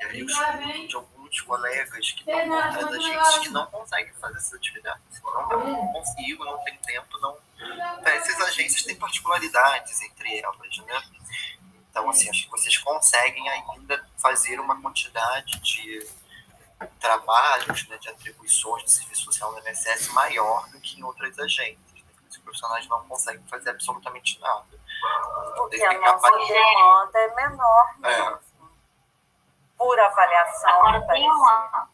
e aí eu escuto de alguns colegas que estão atrás da gente que não conseguem fazer essa atividade. Não, não consigo, não tem tempo, não. Então, essas agências têm particularidades entre elas, né? Então, assim, acho que vocês conseguem ainda fazer uma quantidade de trabalhos, né, de atribuições do serviço social no INSS maior do que em outras agências. Né? Os profissionais não conseguem fazer absolutamente nada. Porque a nossa demanda é menor mesmo. É. Por avaliação. Agora, tem uma,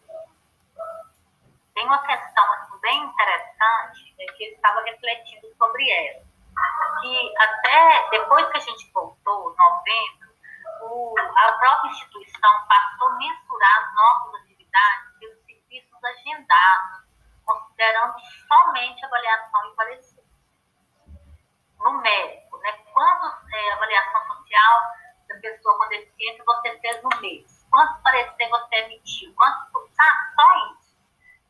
tem uma questão assim, bem interessante é que eu estava refletindo sobre ela. Que até depois que a gente voltou, novembro, o, a própria instituição passou a mensurar as nossas atividades pelos serviços agendados, considerando somente avaliação e parecer. No médico, né? Quantos é, avaliação social da pessoa com deficiência você fez no mês? Quantos parecer você emitiu? Quantos, sabe? Só isso.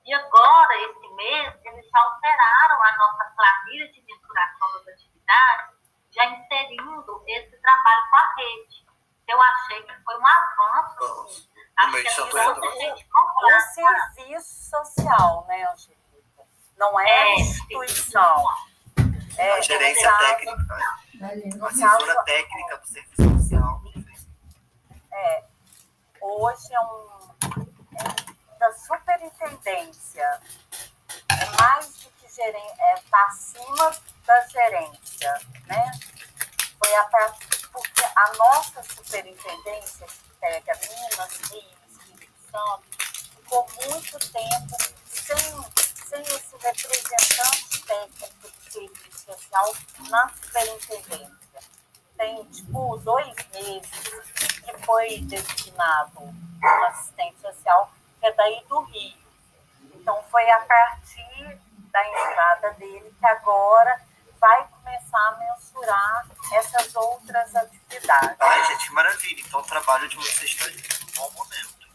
E agora, esse mês, eles já alteraram a nossa planilha de mensuração das atividades, já inserindo esse trabalho com a rede. Eu achei que foi um avanço. É um serviço social, né, Angelica? Não é, é instituição. É, a gerência é técnica. A assessora técnica do serviço social. É, hoje é um da superintendência é mais do que gerência, é, tá acima da gerência, né? Foi a, porque a nossa superintendência, pega Minas, Rio, Espírito Santo, ficou muito tempo sem, sem esse representante técnico do serviço social na superintendência. Tem, tipo, dois meses que foi destinado um assistente social que é daí do Rio. Então, foi a partir da entrada dele que agora vai começar a mensurar essas outras atividades. Ai, gente, que maravilha. Então, o trabalho de vocês está em bom momento.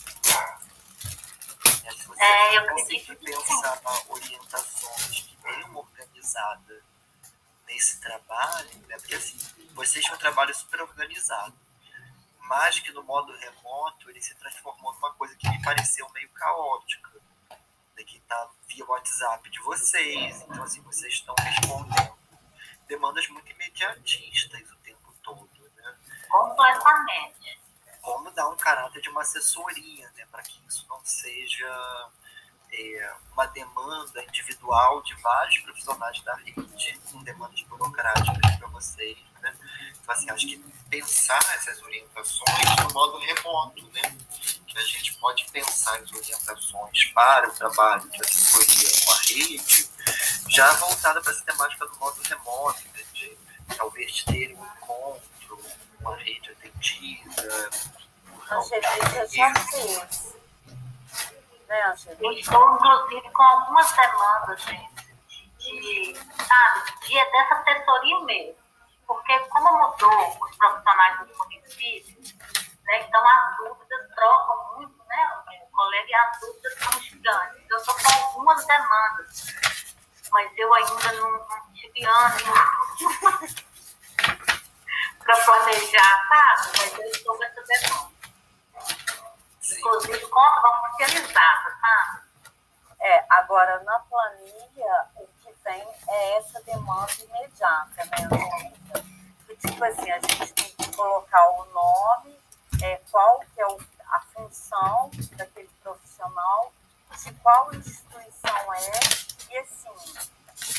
É, se você é, eu conseguir pensar orientações que bem organizada nesse trabalho, né? porque assim, vocês têm um trabalho super organizado mas que no modo remoto ele se transformou numa coisa que me pareceu meio caótica. Né, que está via WhatsApp de vocês, então assim, vocês estão respondendo demandas muito imediatistas o tempo todo. Né? Completamente. Como dar um caráter de uma assessoria, né, para que isso não seja é, uma demanda individual de vários profissionais da rede, com demandas burocráticas para vocês. Né? Então, assim, acho que pensar essas orientações no modo remoto, né? Que a gente pode pensar as orientações para o trabalho de assessoria com a rede, já voltada para essa temática do modo remoto, né? de talvez ter um encontro, uma rede atendida. Angelica já fez. Né, Angelica? Eu estou, inclusive, com algumas demandas, gente, de, sabe, de, dessa assessoria mesmo porque como mudou os profissionais dos municípios, né, então as dúvidas trocam muito, né, o colega, e as dúvidas são gigantes. Eu estou com algumas demandas, mas eu ainda não, não tive ânimo <laughs> para planejar, sabe? Mas eu estou com essa demanda. Inclusive com a oficializada, sabe? É, agora na planilha, o que vem é essa demanda imediata, né? tipo assim, a gente tem que colocar o nome, é, qual que é o, a função daquele profissional, de qual instituição é, e assim,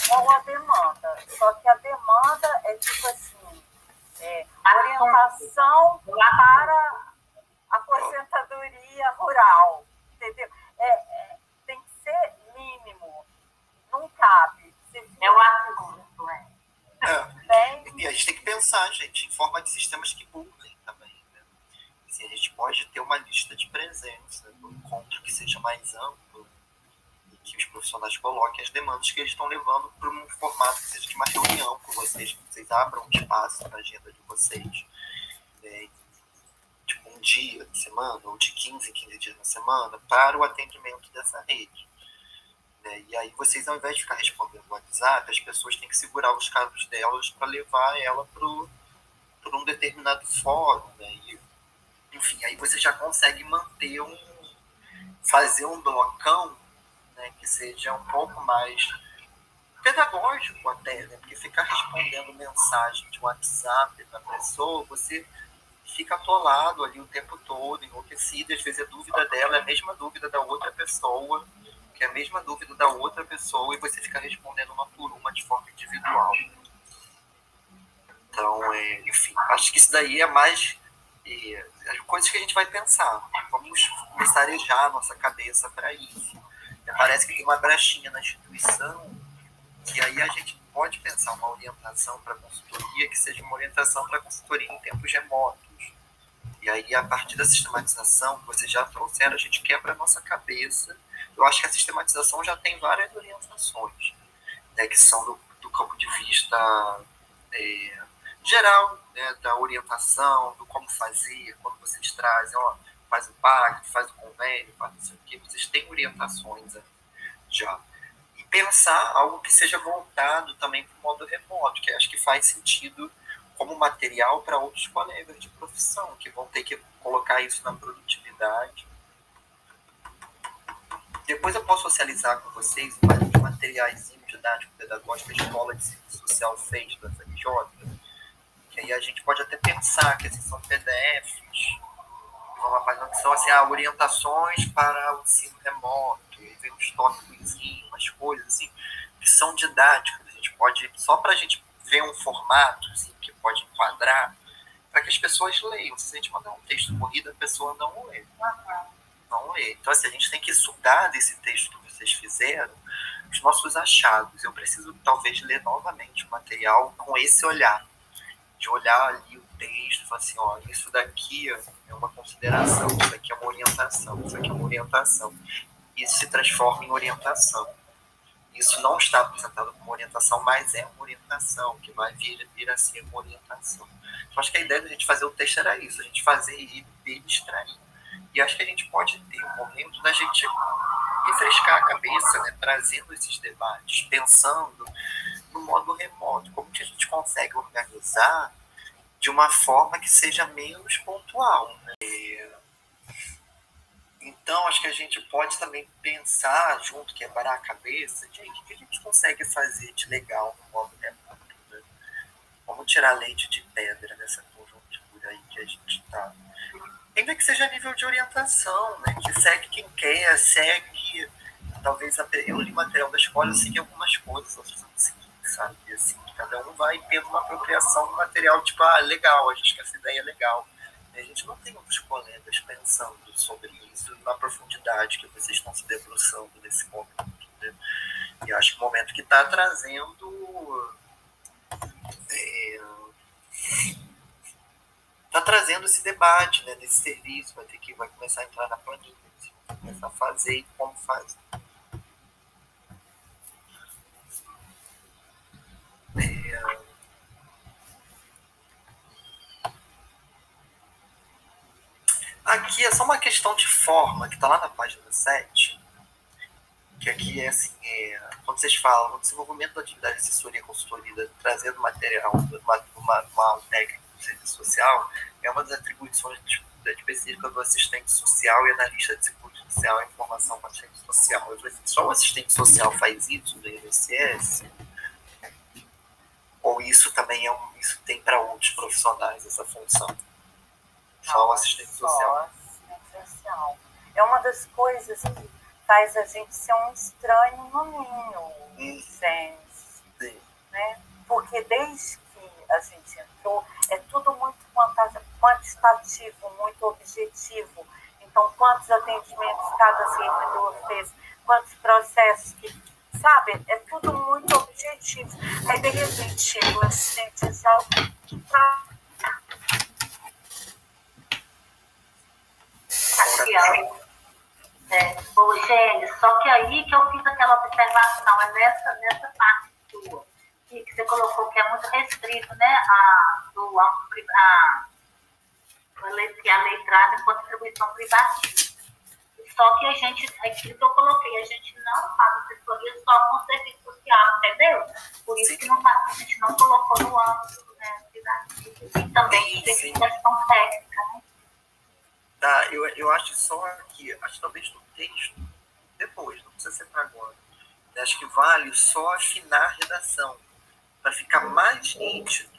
qual a demanda. Só que a demanda é tipo assim, é, orientação para aposentadoria rural, entendeu? É, é, tem que ser mínimo, não cabe. É o assunto, é. É. E a gente tem que pensar, gente, em forma de sistemas que burlem também. Né? Assim, a gente pode ter uma lista de presença do encontro que seja mais amplo que os profissionais coloquem as demandas que eles estão levando para um formato que seja de uma reunião com vocês, que vocês abram um espaço na agenda de vocês. Né? Tipo, um dia de semana, ou de 15 em 15 dias na semana, para o atendimento dessa rede. Né? E aí vocês, ao invés de ficar respondendo no WhatsApp, as pessoas têm que segurar os casos delas para levar ela para um determinado fórum. Né? E, enfim, aí você já consegue manter um. fazer um blocão né, que seja um pouco mais pedagógico até, né? Porque ficar respondendo mensagem de WhatsApp da pessoa, você fica atolado ali o tempo todo, enlouquecido, às vezes a dúvida dela é a mesma dúvida da outra pessoa, que é a mesma dúvida da outra pessoa, e você fica respondendo uma por uma de forma individual. Então, é, enfim, acho que isso daí é mais é, as coisas que a gente vai pensar. Vamos começar a arejar a nossa cabeça para isso. Parece que tem uma brechinha na instituição, que aí a gente pode pensar uma orientação para consultoria que seja uma orientação para consultoria em tempos remotos. E aí, a partir da sistematização que vocês já trouxeram, a gente quebra a nossa cabeça. Eu acho que a sistematização já tem várias orientações, né, que são do, do campo de vista é, geral, né, da orientação, do como fazer, quando vocês trazem, ó, faz o pacto, faz o convênio, faz não sei o quê, vocês têm orientações já. E pensar algo que seja voltado também para o modo remoto, que acho que faz sentido como material para outros colegas de profissão, que vão ter que colocar isso na produtividade. Depois eu posso socializar com vocês um materiais didático pedagógico que a escola de serviço social fez da FRJ, que aí a gente pode até pensar que esses são PDFs, uma página que são assim, ah, orientações para o ensino remoto, e vem uns tópicos, umas coisas assim, que são didáticas. A gente pode, só para a gente ver um formato assim, que pode enquadrar, para que as pessoas leiam. Se a gente mandar um texto corrido, a pessoa não lê. Não lê. Então, assim, a gente tem que estudar desse texto que vocês fizeram os nossos achados. Eu preciso, talvez, ler novamente o material com esse olhar de olhar ali o texto e falar assim, ó, isso daqui é uma consideração, isso aqui é uma orientação, isso aqui é uma orientação. Isso se transforma em orientação. Isso não está apresentado como orientação, mas é uma orientação, que vai vir, vir a ser uma orientação. Então, acho que a ideia da gente fazer o texto era isso, a gente fazer e abstrair. E acho que a gente pode ter um momento da gente refrescar a cabeça, né, trazendo esses debates, pensando no modo remoto, como que a gente consegue organizar de uma forma que seja menos pontual. Né? Então, acho que a gente pode também pensar junto, quebrar a cabeça, gente, o que a gente consegue fazer de legal no modo remoto? Né? Vamos tirar leite de pedra nessa conjuntura aí que a gente está. Ainda que seja nível de orientação, né? que segue quem quer, segue. Talvez eu li material da escola, eu segui algumas coisas, outras não segui sabe? Assim, cada um vai tendo uma apropriação do material, tipo, ah, legal, a gente quer essa ideia legal. E a gente não tem outros colegas pensando sobre isso na profundidade que vocês estão se debruçando nesse momento. Né? E acho que o momento que está trazendo. É, está trazendo esse debate né, desse serviço, vai ter que vai começar a entrar na planilha, vai começar a fazer e como faz. Aqui é só uma questão de forma, que está lá na página 7, que aqui é assim, é, quando vocês falam no desenvolvimento da atividade de assessoria consultoria, trazendo material, uma, uma, uma técnica do serviço social, é uma das atribuições específicas do assistente social e analista de seguro social e informação para assistente social. Eu só o assistente social faz isso do INSS? Ou isso também é um, isso tem para outros profissionais essa função? Só o assistente social. assistente social. É uma das coisas que faz a gente ser um estranho no ninho, hum. Sim. Né? Porque desde que a gente entrou, é tudo muito quantitativo, muito objetivo. Então, quantos atendimentos cada servidor fez, quantos processos que sabe? É tudo muito objetivo. Aí, de repente, chega o assistente social para. É, ô, só que aí que eu fiz aquela observação, é nessa, nessa parte sua, que, que você colocou que é muito restrito, né, a, do, a, a, a, lei, que a lei traz enquanto atribuição privativa. Só que a gente, aquilo que eu coloquei, a gente não faz assessoria só com serviço social, entendeu? Por isso sim. que não, a gente não colocou no âmbito né, e também tem questão técnica, né? Tá, eu, eu acho só aqui, acho talvez no texto, depois, não precisa ser para agora. Eu acho que vale só afinar a redação, para ficar mais nítido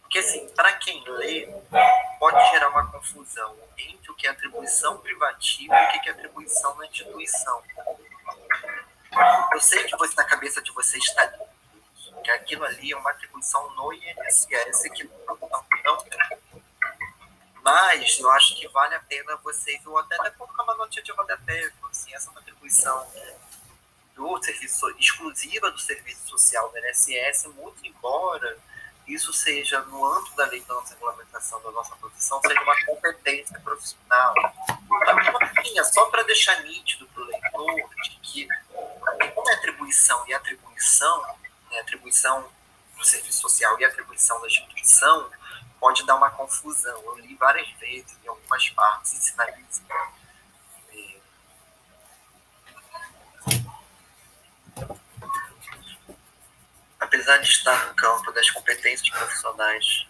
Porque, assim, para quem lê, pode gerar uma confusão entre o que é atribuição privativa e o que é atribuição na instituição. Eu sei que você, na cabeça de vocês está que aquilo ali é uma atribuição no INSS, que não mas eu acho que vale a pena vocês, ou até colocar uma notinha de rodapé, assim, essa é uma atribuição do serviço, exclusiva do serviço social do INSS, muito embora isso seja, no âmbito da lei da nossa regulamentação da nossa profissão, seja uma competência profissional. Então, só para deixar nítido para o leitor de que, como é atribuição e atribuição, né, atribuição do serviço social e atribuição da instituição, pode dar uma confusão. Eu li várias vezes em algumas partes e sinaliza. É, apesar de estar no campo das competências profissionais,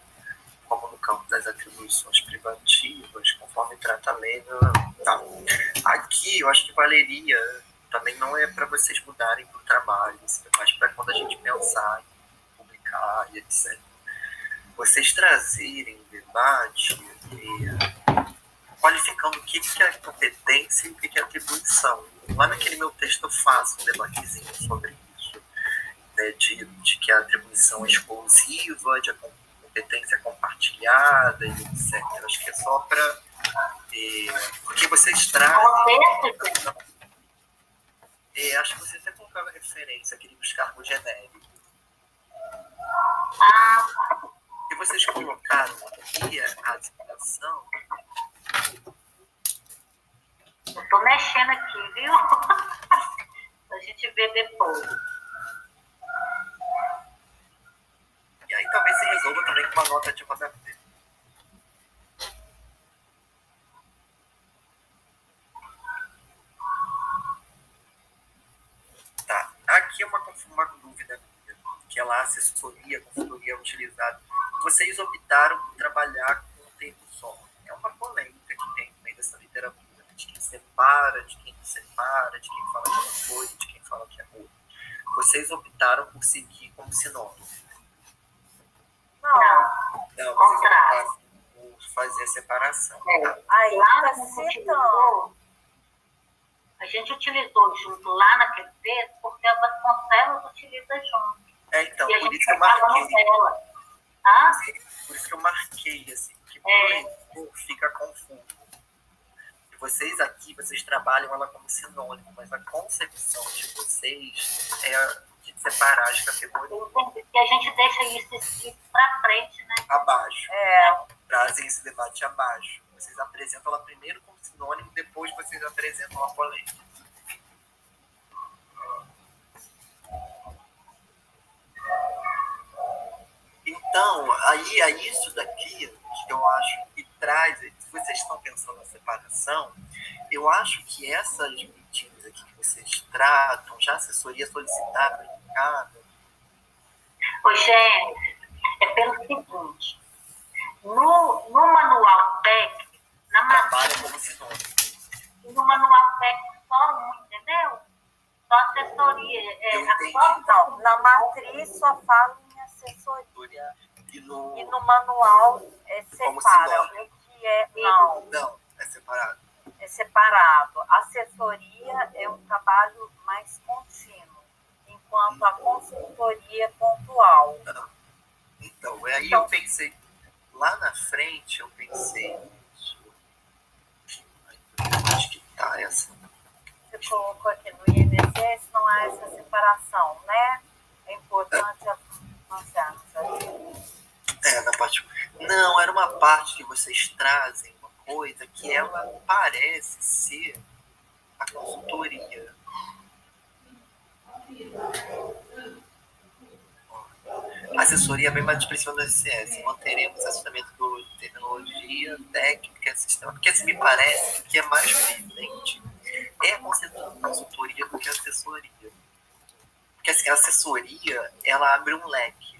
como no campo das atribuições privativas, conforme trata tá. aqui eu acho que valeria, também não é para vocês mudarem para o trabalho, mas para quando a gente pensar publicar e etc. Vocês trazerem debate eh, qualificando o que, que é competência e o que, que é atribuição. Lá naquele meu texto eu faço um debatezinho sobre né, de, de, que a atribuição é exclusiva, de a competência compartilhada e etc. Acho que é só para. É, porque vocês trazem. É, acho que você até colocava referência aquele dos cargos genéricos. Ah. E vocês colocaram aqui a aspiração. Eu tô mexendo aqui, viu? <laughs> a gente vê depois. E aí talvez se resolva também com uma nota de rodapé. Tá, aqui é uma, uma dúvida que ela assessoria, consultoria utilizada. Vocês optaram por trabalhar com um termo só. É uma polêmica que tem no meio dessa literatura, de quem separa, de quem não separa, de quem fala que é uma coisa, de quem fala que é outra. Vocês optaram por seguir como sinônimo. Não. Não, Contrário. por fazer a separação. É. Tá? Aí Lá a gente utilizou, a gente utilizou junto lá naquele texto porque a Vasconcelos utiliza junto. É, então, e a por gente isso que eu marquei. Ah, Por isso que eu marquei, assim, que É. fica confuso. E vocês aqui, vocês trabalham ela como sinônimo, mas a concepção de vocês é de separar as categorias. E a gente deixa isso escrito pra frente, né? abaixo. É, Trazem esse debate abaixo. Vocês apresentam ela primeiro como sinônimo, depois vocês apresentam a polêmica. Então, aí é isso daqui que eu acho que traz, se vocês estão pensando na separação, eu acho que essas medidas aqui que vocês tratam, já assessoria solicitada, indicada, Ô, gente, é pelo seguinte. No, no manual técnico, na matéria, trabalha como sinônimo. no manual técnico só um, entendeu? Só assessoria. É, a não, na matriz só fala em assessoria. E no. E no manual é separa o que é. Não, Não, é separado. é separado. Assessoria é um trabalho mais contínuo, enquanto a consultoria é pontual. Então, aí Então- eu pensei, lá na frente eu pensei. Acho que tá essa. Você colocou aqui no INSS, não há essa separação, né? É importante anunciar. É, na parte. Não, era uma parte que vocês trazem uma coisa que ela parece ser a consultoria. Assessoria bem mais expressiva do SCS. Manteremos essa metodologia, terminologia, técnica, sistema, porque assim, me parece que é mais presente é a consultoria do que a assessoria. Porque assim, a assessoria, ela abre um leque.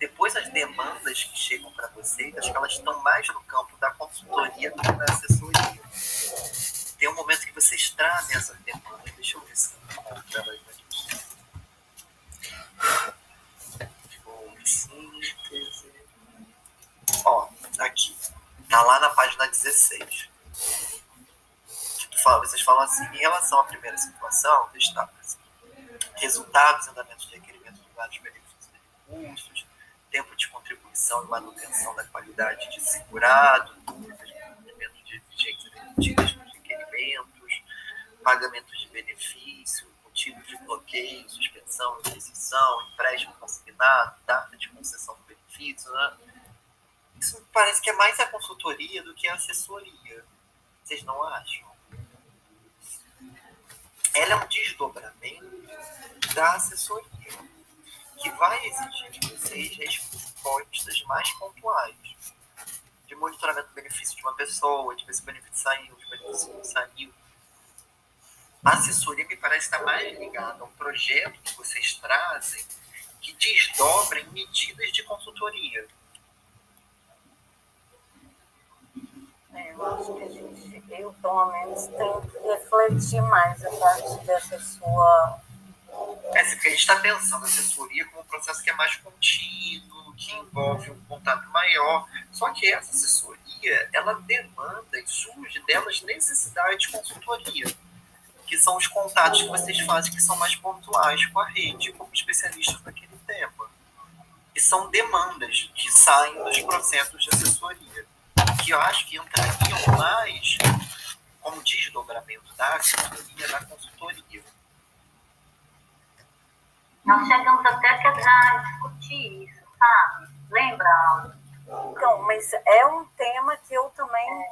Depois as demandas que chegam para vocês, acho que elas estão mais no campo da consultoria do que da assessoria. Tem um momento que vocês trazem essas demandas. Deixa eu ver se eu aqui. Síntese. Tá lá na página 16. Fala, vocês falam assim, em relação à primeira situação, destaca assim, resultados, andamentos de requerimentos de vários benefícios e recursos, tempo de contribuição e manutenção da qualidade de segurado, cumprimento de exigências emitidas nos requerimentos, pagamento de benefício, motivo de bloqueio, suspensão, aquisição, empréstimo consignado, data de concessão do benefício, né? Isso parece que é mais a consultoria do que a assessoria. Vocês não acham? Ela é um desdobramento da assessoria que vai exigir de vocês respostas mais pontuais. De monitoramento do benefício de uma pessoa, de ver se o benefício saiu, o benefício não saiu. A assessoria me parece estar mais ligada a um projeto que vocês trazem que desdobra em medidas de consultoria. É, eu acho que a gente, eu pelo menos, tenho que refletir mais a partir dessa sua é, porque a gente está pensando a assessoria como um processo que é mais contínuo, que envolve um contato maior. Só que essa assessoria, ela demanda e surge delas necessidade de consultoria, que são os contatos que vocês fazem que são mais pontuais com a rede, como especialistas naquele tema. E são demandas que saem dos processos de assessoria, que eu acho que entrariam mais como desdobramento da assessoria na consultoria. Nós chegamos até a discutir isso, sabe? Lembra, Então, mas é um tema que eu também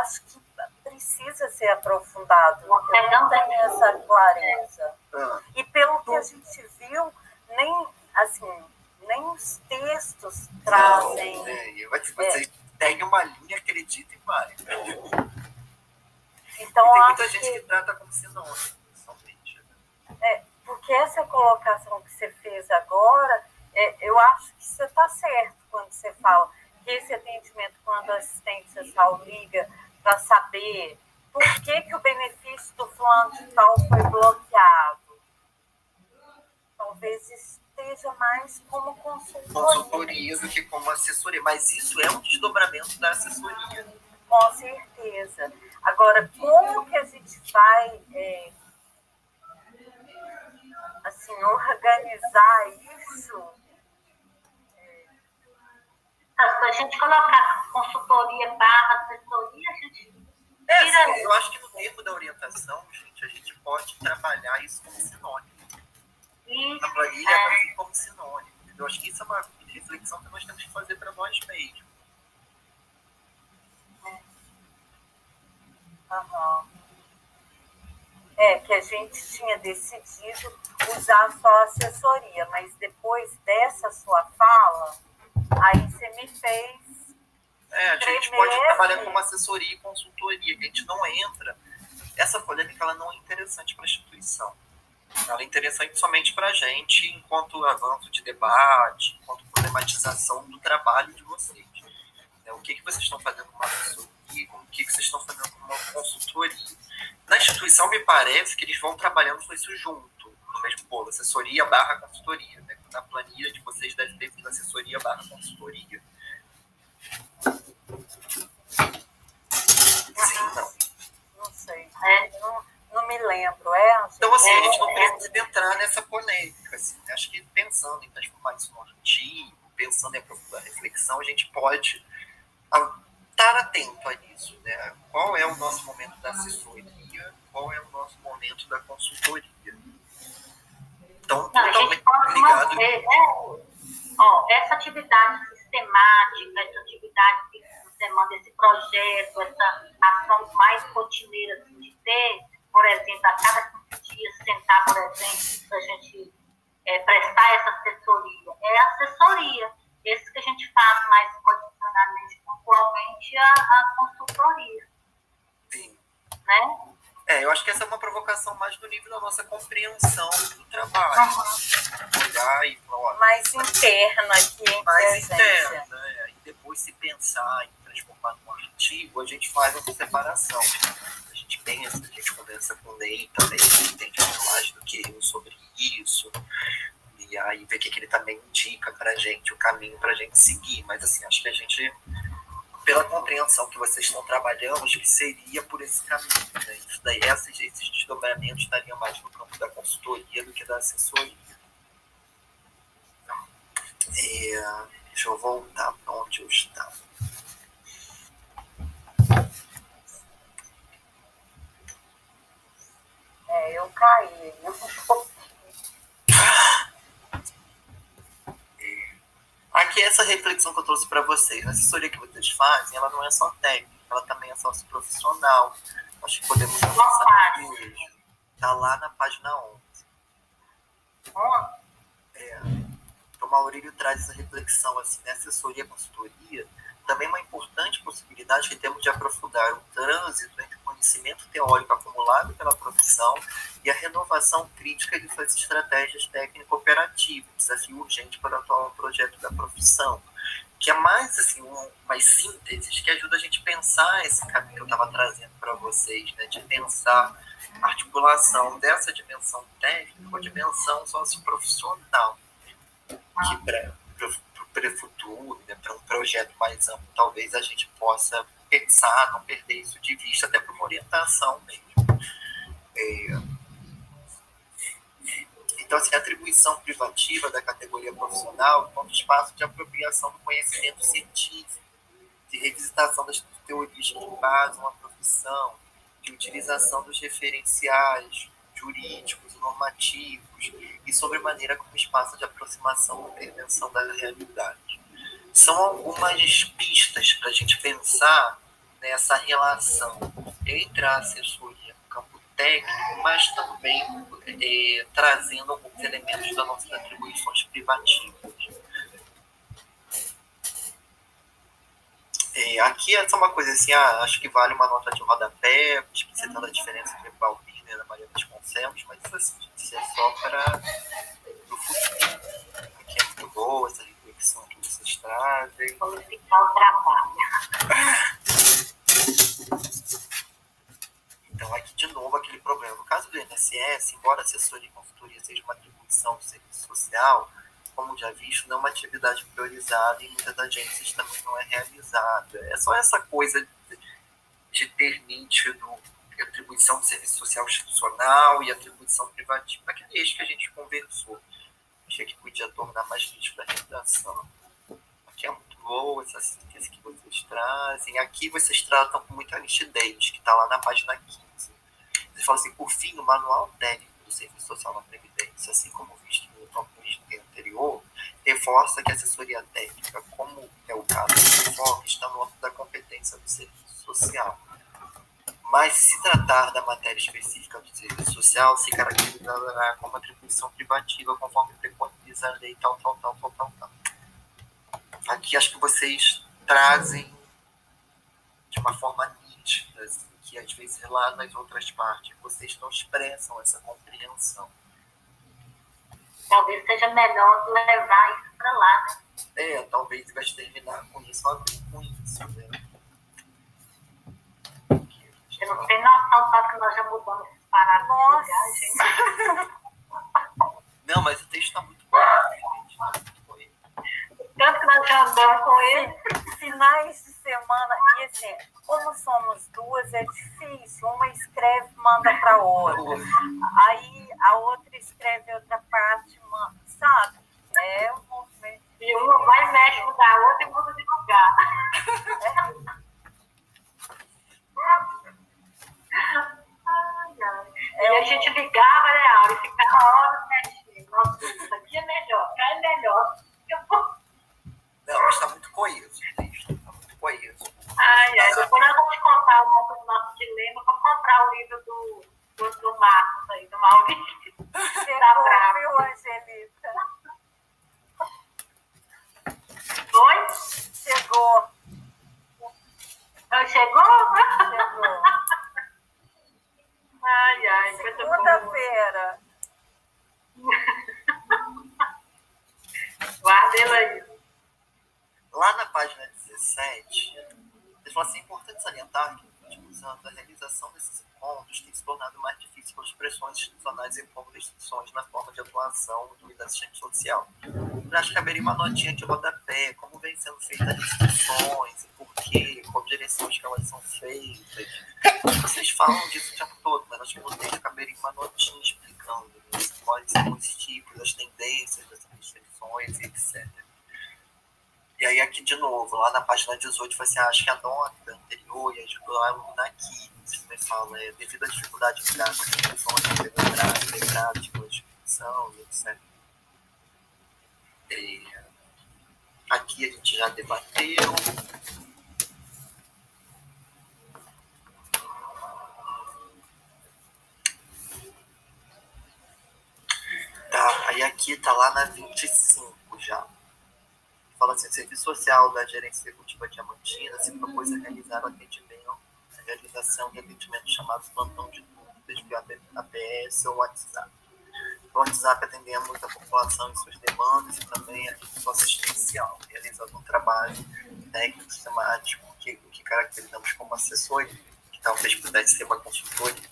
acho que precisa ser aprofundado. Nós Eu não tenho essa clareza. Ah, E pelo que a gente viu, nem assim, nem os textos trazem. Não, é, eu acho que vocês têm uma linha, acreditem mais. Então, tem muita acho gente que que trata como sinônimo, somente. é, porque essa colocação que você fez agora, é, eu acho que você está certo quando você fala que esse atendimento, quando a assistência social liga para saber por que, que o benefício do fulano de tal foi bloqueado. Talvez esteja mais como consultoria. Consultoria do que como assessoria. Mas isso é um desdobramento da assessoria. Com certeza. Agora, como que a gente vai é, assim, organizar isso? se a gente colocar consultoria barra assessoria, a gente É, assim, eu acho que no termo da orientação, gente, a gente pode trabalhar isso como sinônimo. Isso, Na planilha, é. mas como sinônimo. Eu acho que isso é uma reflexão que nós temos que fazer para nós mesmos. Aham. É, que a gente tinha decidido usar só a assessoria, mas depois dessa sua fala, aí você me fez. É, a gente pode trabalhar como assessoria e consultoria, que a gente não entra. Essa polêmica ela não é interessante para a instituição. Ela é interessante somente para a gente, enquanto avanço de debate, enquanto problematização do trabalho de vocês. Né, O que, que vocês estão fazendo com uma assessoria, o que, que vocês estão fazendo com uma consultoria. Na instituição, me parece que eles vão trabalhando com isso junto, no mesmo bolo, assessoria barra consultoria. Né? Na planilha de vocês deve ter assessoria barra consultoria. Sim, não. Não sei. É. Não, não me lembro, é? Angela? Então, assim, a gente não É. precisa entrar nessa polêmica. Assim. Acho que pensando em transformar isso num artigo, pensando em aprofundar a reflexão, a gente pode estar atento a isso. Né? Qual é o nosso momento da assessoria, qual é o nosso momento da consultoria. Então, Não, totalmente ligado. manter, né? Ó, essa atividade sistemática, essa atividade que você manda, esse projeto, essa ação mais rotineira assim, de ter, por exemplo, a cada 15 dias sentar, por exemplo, para a gente é, prestar essa assessoria. É assessoria. Esse que a gente faz mais cotidianamente, pontualmente, a, a consultoria, Sim. né? É, eu acho que essa é uma provocação mais do nível da nossa compreensão do trabalho. Olhar e falar, Mais interno aqui em mais interna, né? E depois se pensar em transformar num artigo, a gente faz uma separação. A gente pensa, a gente conversa com o Ney também, ele entende mais do que eu sobre isso. E vê o que, que ele também indica pra gente, o caminho pra gente seguir. Mas assim, acho que a gente pela compreensão que vocês estão trabalhando, acho que seria por esse caminho. Né? Isso daí, esses, esses desdobramentos estariam mais no campo da consultoria do que da assessoria. É, deixa eu voltar para onde eu estava. É, eu caí. Eu Aqui essa reflexão que eu trouxe para vocês. A assessoria que vocês fazem, ela não é só técnica, ela também é sócio-profissional. Acho que podemos conversar hoje. Está lá na página 11. É, então, Maurílio traz essa reflexão, assim, né? assessoria, consultoria, também uma importante possibilidade que temos de aprofundar o trânsito entre conhecimento teórico acumulado pela profissão e a renovação crítica de suas estratégias técnico-operativas, desafio urgente para o atual projeto da profissão, que é mais assim, um, mais síntese, que ajuda a gente a pensar esse caminho que eu estava trazendo para vocês, né, de pensar a articulação dessa dimensão técnica com a dimensão socioprofissional, que para o futuro, né, para um projeto mais amplo, talvez a gente possa pensar, não perder isso de vista, até para uma orientação mesmo. É, então, assim, a atribuição privativa da categoria profissional como espaço de apropriação do conhecimento científico, de revisitação das teorias que basam a profissão, de utilização dos referenciais jurídicos, normativos, e sobremaneira como espaço de aproximação e intervenção da realidade. São algumas pistas para a gente pensar nessa relação entre a assessoria no campo técnico, mas também é, trazendo alguns elementos das nossas atribuições privativas. É, aqui essa é uma coisa assim, ah, acho que vale uma nota de rodapé, explicitando a diferença entre Balbino e Ana Maria Vasconcelos, mas isso, assim, isso é só para o futuro. Aqui é muito boa essa reflexão que vocês trazem. Qualificar o trabalho. <laughs> Então, aqui de novo aquele problema. No caso do INSS, embora assessoria e consultoria seja uma atribuição do serviço social, como já visto, não é uma atividade priorizada e muitas agências também não é realizada. É só essa coisa de ter nítido atribuição de serviço social institucional e atribuição privativa, aquele eixo que a gente conversou. Achei que podia tornar mais nítido a redação. Aqui é muito boa essa síntese que vocês trazem. Aqui vocês tratam com muita nitidez, que está lá na página 15. Vocês falam assim, por fim, o manual técnico do Serviço Social na Previdência, assim como visto no item anterior, reforça que a assessoria técnica, como é o caso do informe, está no âmbito da competência do serviço social. Mas, se tratar da matéria específica do serviço social, se caracterizará como atribuição privativa, conforme preconiza a lei tal, tal, tal, tal, tal, tal. Aqui acho que vocês trazem de uma forma nítida, assim, que às vezes lá nas outras partes vocês não expressam essa compreensão. Talvez seja melhor levar isso para lá, né? É, talvez vai terminar com isso, abrir com isso, né? Você não tem noção tanto que nós já mudamos esse parágrafo gente. <laughs> Não, mas o texto está muito bom, gente. Tanto que nós já andamos com ele. Finais de semana, e assim, como somos duas, é difícil. Uma escreve, manda para outra. Aí a outra escreve outra parte, manda, sabe? É um movimento. E uma vai mexe da outra e muda de lugar. Ai, ai. E a gente ligava, né, Aura, e ficava horas mexendo. Nossa, isso aqui é melhor, cá é melhor. Eu vou... Não, está muito coeso o. Está muito coeso. Ai, ai, depois eu vou te contar coisa do nosso dilema. Vou comprar o livro do, do, do Marcos aí, do Maurício. <laughs> Tá bravo. Viu, Angelita? Foi? Chegou, Chegou? chegou. <laughs> Ai, ai. Segunda-feira. <laughs> Guarda ele aí. Lá na página 17, ele fala assim, é importante salientar que nos últimos anos a realização desses encontros tem se tornado mais difícil as pressões institucionais e por restrições na forma de atuação do assistente social. Eu acho que caberia uma notinha de rodapé, como vem sendo feitas as discussões, por quê, qual direções que elas são feitas. Vocês falam disso o tempo todo, mas acho que vocês caberia uma notinha explicando né, quais são os tipos, as tendências, das restrições, etc. E aí aqui de novo, lá na página 18, você acha que a nota anterior e ajudou a iluminar aqui. Você também fala, é, devido à dificuldade de lidar com as restrições, lembrado, lembrado, tipo, a descrição, etc. É, aqui a gente já debateu. Tá, aí aqui tá lá na 25 já. Fala assim, serviço social da gerência executiva diamantina se propôs a realizar o atendimento, a realização de atendimento chamado plantão de dúvidas via APS ou WhatsApp. No WhatsApp atendemos a população em suas demandas e também a título assistencial, realizando um trabalho técnico sistemático que, que caracterizamos como assessor, que talvez pudesse ser uma consultoria.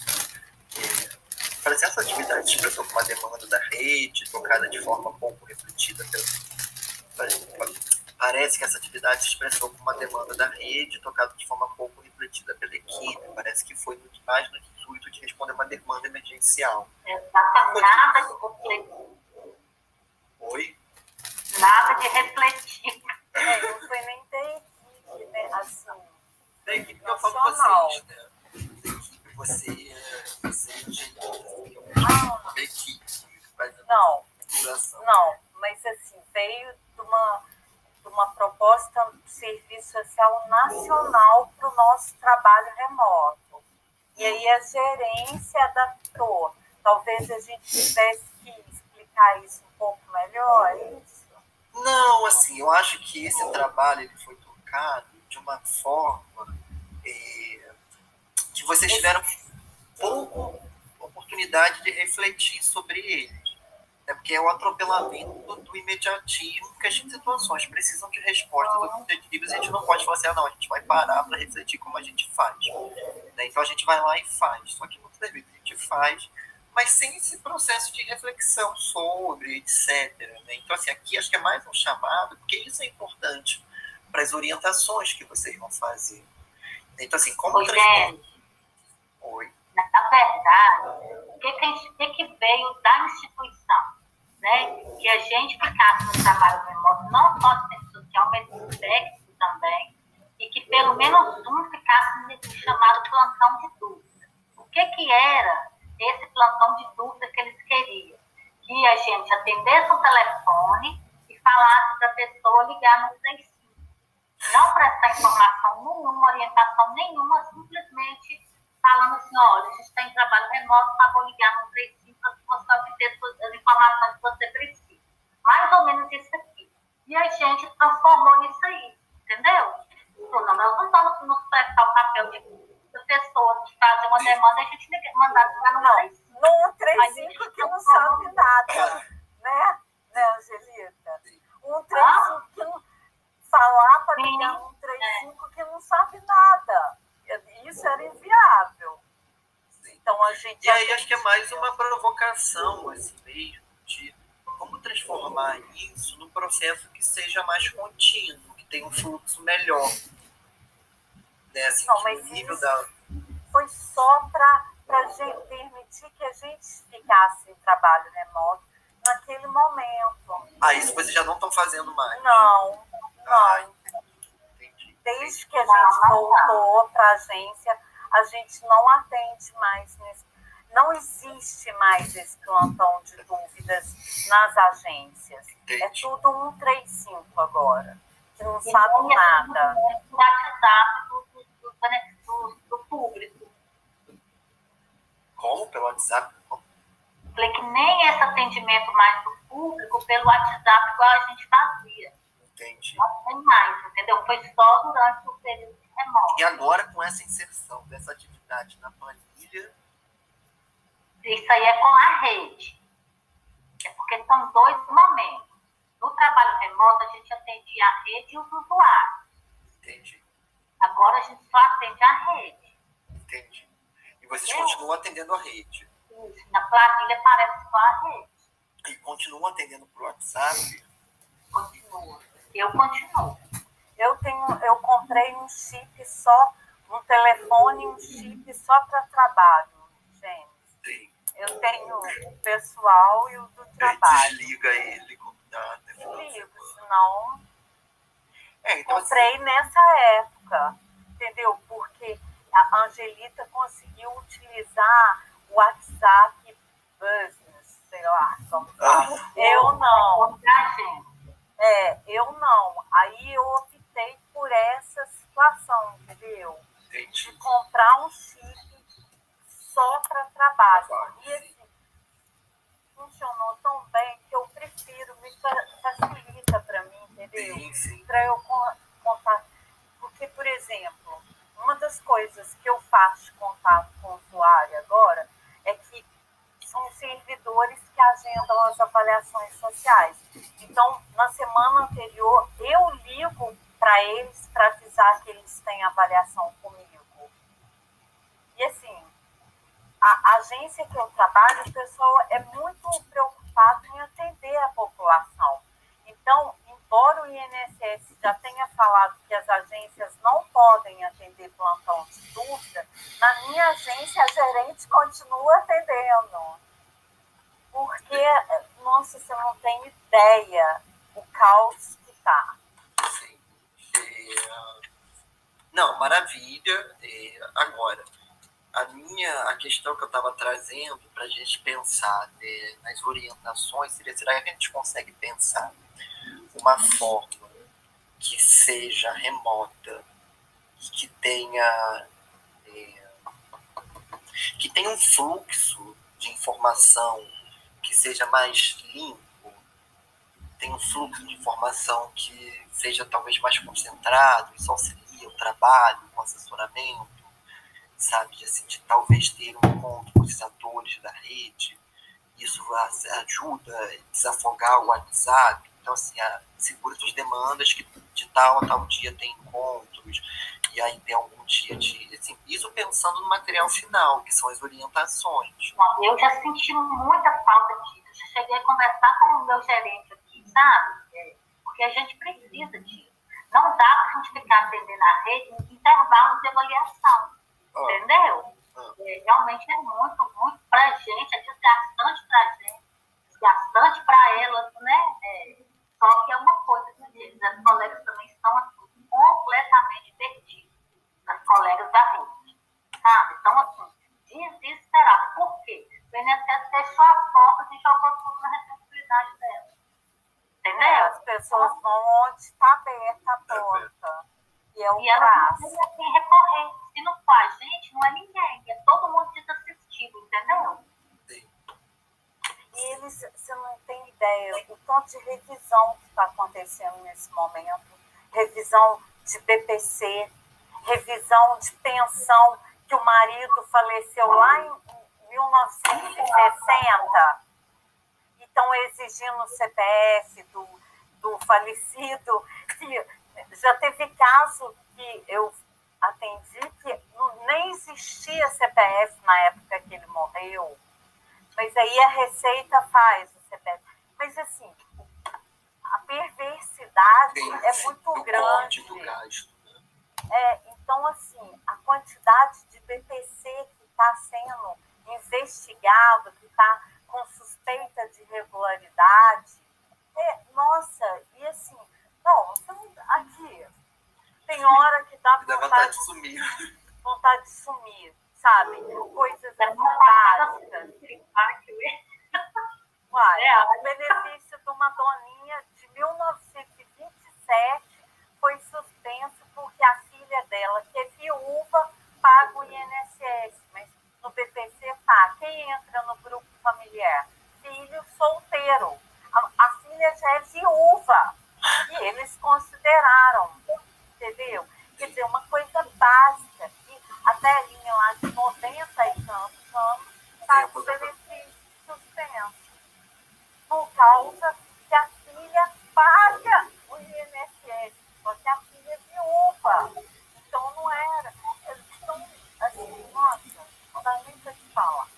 É, essa atividade expressou como uma demanda da rede, tocada de forma pouco refletida pela. Parece que essa atividade se expressou como uma demanda da rede, tocada de forma pouco refletida pela equipe. Parece que foi muito mais no intuito de responder uma demanda emergencial. Exatamente. Nada de refletir. Oi? Nada de refletir. É, não foi nem ter equipe, né? Assim, Da equipe que eu falo com vocês, né? Da equipe, você, você, gente, Ah, da equipe. que faz a não, não, mas assim, veio de uma, de uma proposta do Serviço Social Nacional para o nosso trabalho remoto. E aí a gerência adaptou. Talvez a gente tivesse que explicar isso um pouco melhor, é isso? Não, assim, eu acho que esse trabalho ele foi tocado de uma forma eh, que vocês tiveram pouco oportunidade de refletir sobre ele. É porque é o atropelamento do imediatismo que as situações precisam de respostas objetivas e a gente não pode falar assim, ah, não, a gente vai parar para refletir como a gente faz. Né? Então a gente vai lá e faz. Só que muitas vezes a gente faz, mas sem esse processo de reflexão sobre, etc. né? Então, assim, aqui acho que é mais um chamado, porque isso é importante para as orientações que vocês vão fazer. Então, assim, como transformar- gente. Oi. Na verdade, o que, que, que veio da instituição? Né? Que a gente ficasse no trabalho remoto, não só assistente social, mas técnico também, e que pelo menos um ficasse nesse chamado plantão de dúvida. O que, que era esse plantão de dúvida que eles queriam? Que a gente atendesse o telefone e falasse para a pessoa ligar no 35 não prestar informação nenhuma, orientação nenhuma, simplesmente falando assim, olha, a gente está em trabalho remoto, tá, vou ligar no 35 para você obter as informações que você precisa. Mais ou menos isso aqui. E a gente transformou nisso aí, entendeu? Então, não, nós não vamos nos prestar o papel de pessoa que fazer uma demanda, a gente mandar ligar no 35. No 135 que não sabe nada, né, né, Angelita? Um 35 que não falar para ligar um 35 que não sabe nada. Isso era inviável. Então a gente. E aí acho que é mais uma provocação, assim mesmo, de como transformar isso num processo que seja mais contínuo, que tenha um fluxo melhor. Né? Assim, Não, mas nível da. foi só para a gente permitir que a gente ficasse em trabalho remoto naquele momento. Ah, isso vocês já não estão fazendo mais. Não, Ah, não. entendi. Desde que a gente voltou para a agência, a gente não atende mais nesse. Não existe mais esse plantão de dúvidas nas agências. É tudo 135 agora, que não E sabe não é nada. O WhatsApp do, do, do, do, do público. Como? Pelo WhatsApp? Como? Falei que nem esse atendimento mais do público pelo WhatsApp igual a gente fazia. Entendi. Não tem mais, entendeu? Foi só durante o período remoto. E agora, com essa inserção dessa atividade na planilha, Isso aí é com a rede. É porque são dois momentos. No trabalho remoto, a gente atendia a rede e os usuários. entendi, Agora a gente só atende a rede. entendi. E vocês Eu? continuam atendendo a rede. Isso. Na planilha aparece só a rede. E continuam atendendo por WhatsApp. Continua. Eu continuo. Eu tenho, eu comprei um chip só um telefone e um chip só para trabalho, gente. Sim. Eu tenho o pessoal e o do trabalho. desliga ele. Desligo, senão É, então assim, comprei nessa época, entendeu? Porque a Angelita conseguiu utilizar o WhatsApp Business, sei lá como. Ah. Eu não. Gente. É, eu não. Aí eu optei por essa situação, entendeu? De entendi. comprar um chip só para trabalho. E assim, funcionou tão bem que eu prefiro, me fa- facilita para mim, entendeu? Para eu con- contar. Porque, por exemplo, uma das coisas que eu faço de contato com o usuário agora é que são os servidores que agendam as avaliações sociais. Então, na semana anterior, eu ligo para eles para avisar que eles têm avaliação comigo. E assim, a agência que eu trabalho, o pessoal é muito preocupado em atender a população. Então, embora o INSS já tenha falado que as agências não podem atender plantão de dúvida, na minha agência a gerente continua atendendo. Porque, nossa, você não tem ideia o caos que tá. Sim. É, Não, maravilha. É, Agora, a minha a questão que eu estava trazendo para a gente pensar é, nas orientações seria será que a gente consegue pensar uma forma que seja remota e que tenha é, que tenha um fluxo de informação que seja mais limpo tem um fluxo de informação que seja talvez mais concentrado, isso auxilia o trabalho, o assessoramento, sabe? Assim, de talvez ter um encontro com os atores da rede, isso ajuda a desafogar o WhatsApp. Então, assim, a, segura suas demandas que de tal a tal dia tem encontros, e aí tem algum dia de. Assim, isso pensando no material final, que são as orientações. Não, eu já senti muita falta disso. Já cheguei a conversar com o meu gerente aqui, sabe? É, Porque a gente precisa disso. Não dá para a gente ficar atendendo a rede em intervalos de avaliação, Ó, entendeu? Ah. É, realmente é muito, muito para a gente, é desgastante para a gente, desgastante para elas, né? É, só que é uma coisa que as colegas também estão assim, completamente perdidas, as colegas da rede, sabe? Então, assim, desesperado. Por quê? O INSS fechou as portas e jogou tudo na responsabilidade dela. É, Entendeu? as pessoas vão onde está aberta a porta. E é o E ela não braço. tem a quem recorrer. Se não for a gente, não é ninguém. É todo mundo desassistido, entendeu? Sim. E eles, você não tem ideia o tanto de revisão que está acontecendo nesse momento. Revisão de BPC, revisão de pensão, que o marido faleceu lá em 1960. E estão exigindo o CPF do, do falecido. Já teve caso que eu atendi que não, nem existia CPF na época que ele morreu. Mas aí a Receita faz o CPF. Mas assim, a perversidade Sim, é muito do grande. do gasto. né? É, então, assim, a quantidade de BPC que está sendo investigado, que está com suspeita de irregularidade, é, nossa, e assim, não, não- aqui, tem hora que dá vontade vontade, de sumir. vontade de sumir, sabe? Coisas básicas. Uai, É, o benefício de uma doninha de 1927 foi suspenso porque a filha dela, que é viúva, paga o INSS, mas no BPC tá. Quem entra no grupo familiar? Filho solteiro. A, a filha já é viúva. E eles consideraram, entendeu? Quer dizer, uma coisa básica. que a velhinha lá de 90 e tantos anos está com o benefício suspenso por causa que a filha paga o INSS, só que a filha é viúva. Então não era. Estão assim, nossa, não dá nem pra te falar.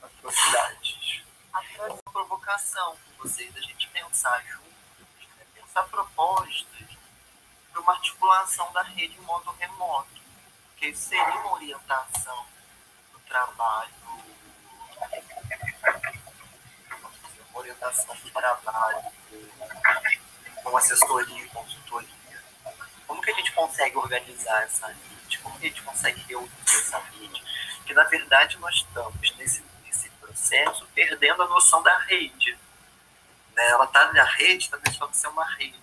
Atrocidades. Atrocidade. Uma provocação com vocês, a gente pensar juntos, né? pensar propostas para uma articulação da rede em modo remoto. Porque porque isso seria uma orientação do trabalho, orientação do trabalho com assessoria consultoria. Como que a gente consegue organizar essa rede? Como que a gente consegue reunir essa rede? Porque, na verdade, nós estamos nesse, nesse processo perdendo a noção da rede. Né? Ela está na rede, está deixando de ser uma rede.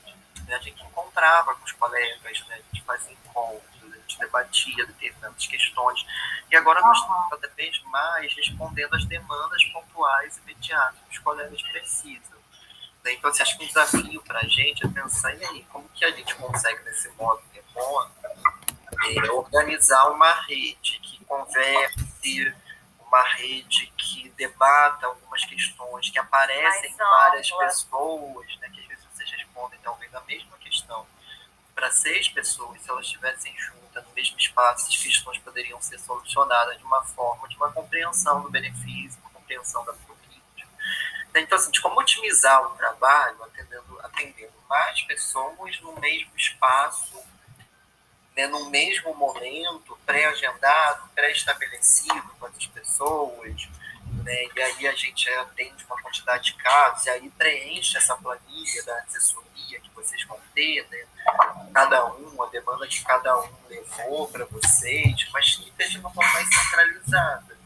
Né? A gente encontrava com os colegas, né? a gente fazia encontros, gente debatia determinadas questões. E agora nós estamos cada vez mais respondendo às demandas pontuais e imediatas que os colegas precisam. Né? Então, assim, acho que um desafio para a gente é pensar, e aí, como que a gente consegue, nesse modo remoto, é, organizar uma rede que converse, uma rede que debata algumas questões, que aparecem em várias pessoas, né, que às vezes vocês respondem talvez a mesma para seis pessoas, se elas estivessem juntas no mesmo espaço, as questões poderiam ser solucionadas de uma forma, de uma compreensão do benefício, uma compreensão da política. Então, assim, de como otimizar o trabalho, atendendo, atendendo mais pessoas no mesmo espaço, né, no mesmo momento, pré-agendado, pré-estabelecido com as pessoas, né, e aí a gente atende uma quantidade de casos, e aí preenche essa planilha da assessoria que vocês vão ter, né, cada um, a demanda que cada um levou para vocês, mas fica de uma forma mais centralizada.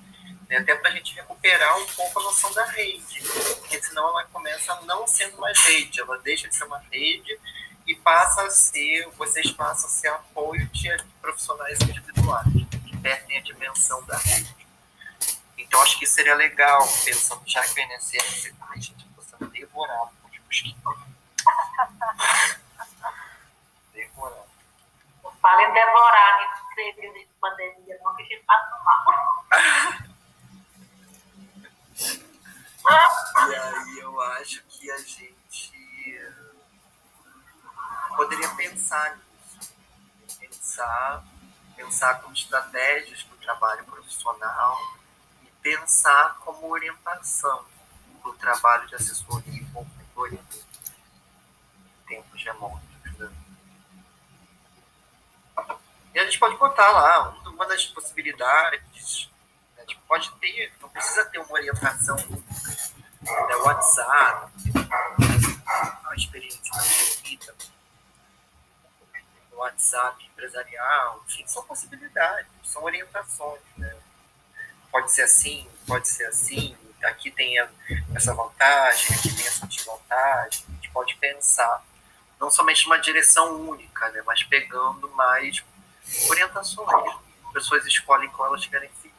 Né, até para a gente recuperar um pouco a noção da rede, porque senão ela começa não sendo mais rede, ela deixa de ser uma rede e passa a ser, vocês passam a ser apoio de profissionais individuais, que perdem a dimensão da rede. Então, acho que seria legal, pensando, já que o INSS, ai, gente, eu estou sendo devorado por mosquitos. <laughs> devorado. Não fale em devorar nesse período de pandemia, não, que a gente passa mal. e aí eu acho que a gente poderia pensar nisso. Pensar, pensar como estratégias para o trabalho profissional pensar como orientação para o trabalho de assessoria e consultoria em tempos remotos. Né? E a gente pode botar lá uma das possibilidades Tipo, pode ter, não precisa ter uma orientação né, WhatsApp, uma experiência vida, WhatsApp empresarial, enfim, são possibilidades, são orientações. Né? Pode ser assim, pode ser assim, aqui tem essa vantagem, aqui tem essa desvantagem, a gente pode pensar não somente uma direção única, né, mas pegando mais orientações. As pessoas escolhem qual elas querem seguir.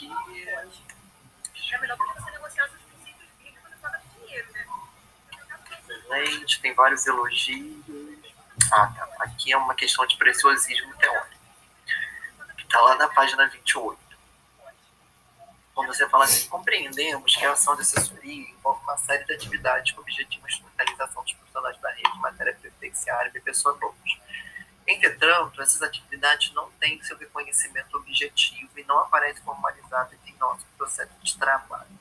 que. É melhor você negociar os princípios bíblicos e falar dinheiro, né? Excelente, tem vários elogios. Ah, tá. Aqui é uma questão de preciosismo teórico. Está lá na página 28. Quando você fala assim, compreendemos que a ação de assessoria envolve uma série de atividades com objetivo de instrumentalização dos profissionais da rede, matéria previdenciária e pessoa todos Entretanto, essas atividades não têm seu reconhecimento objetivo e não aparecem formalizadas em nosso processo de trabalho.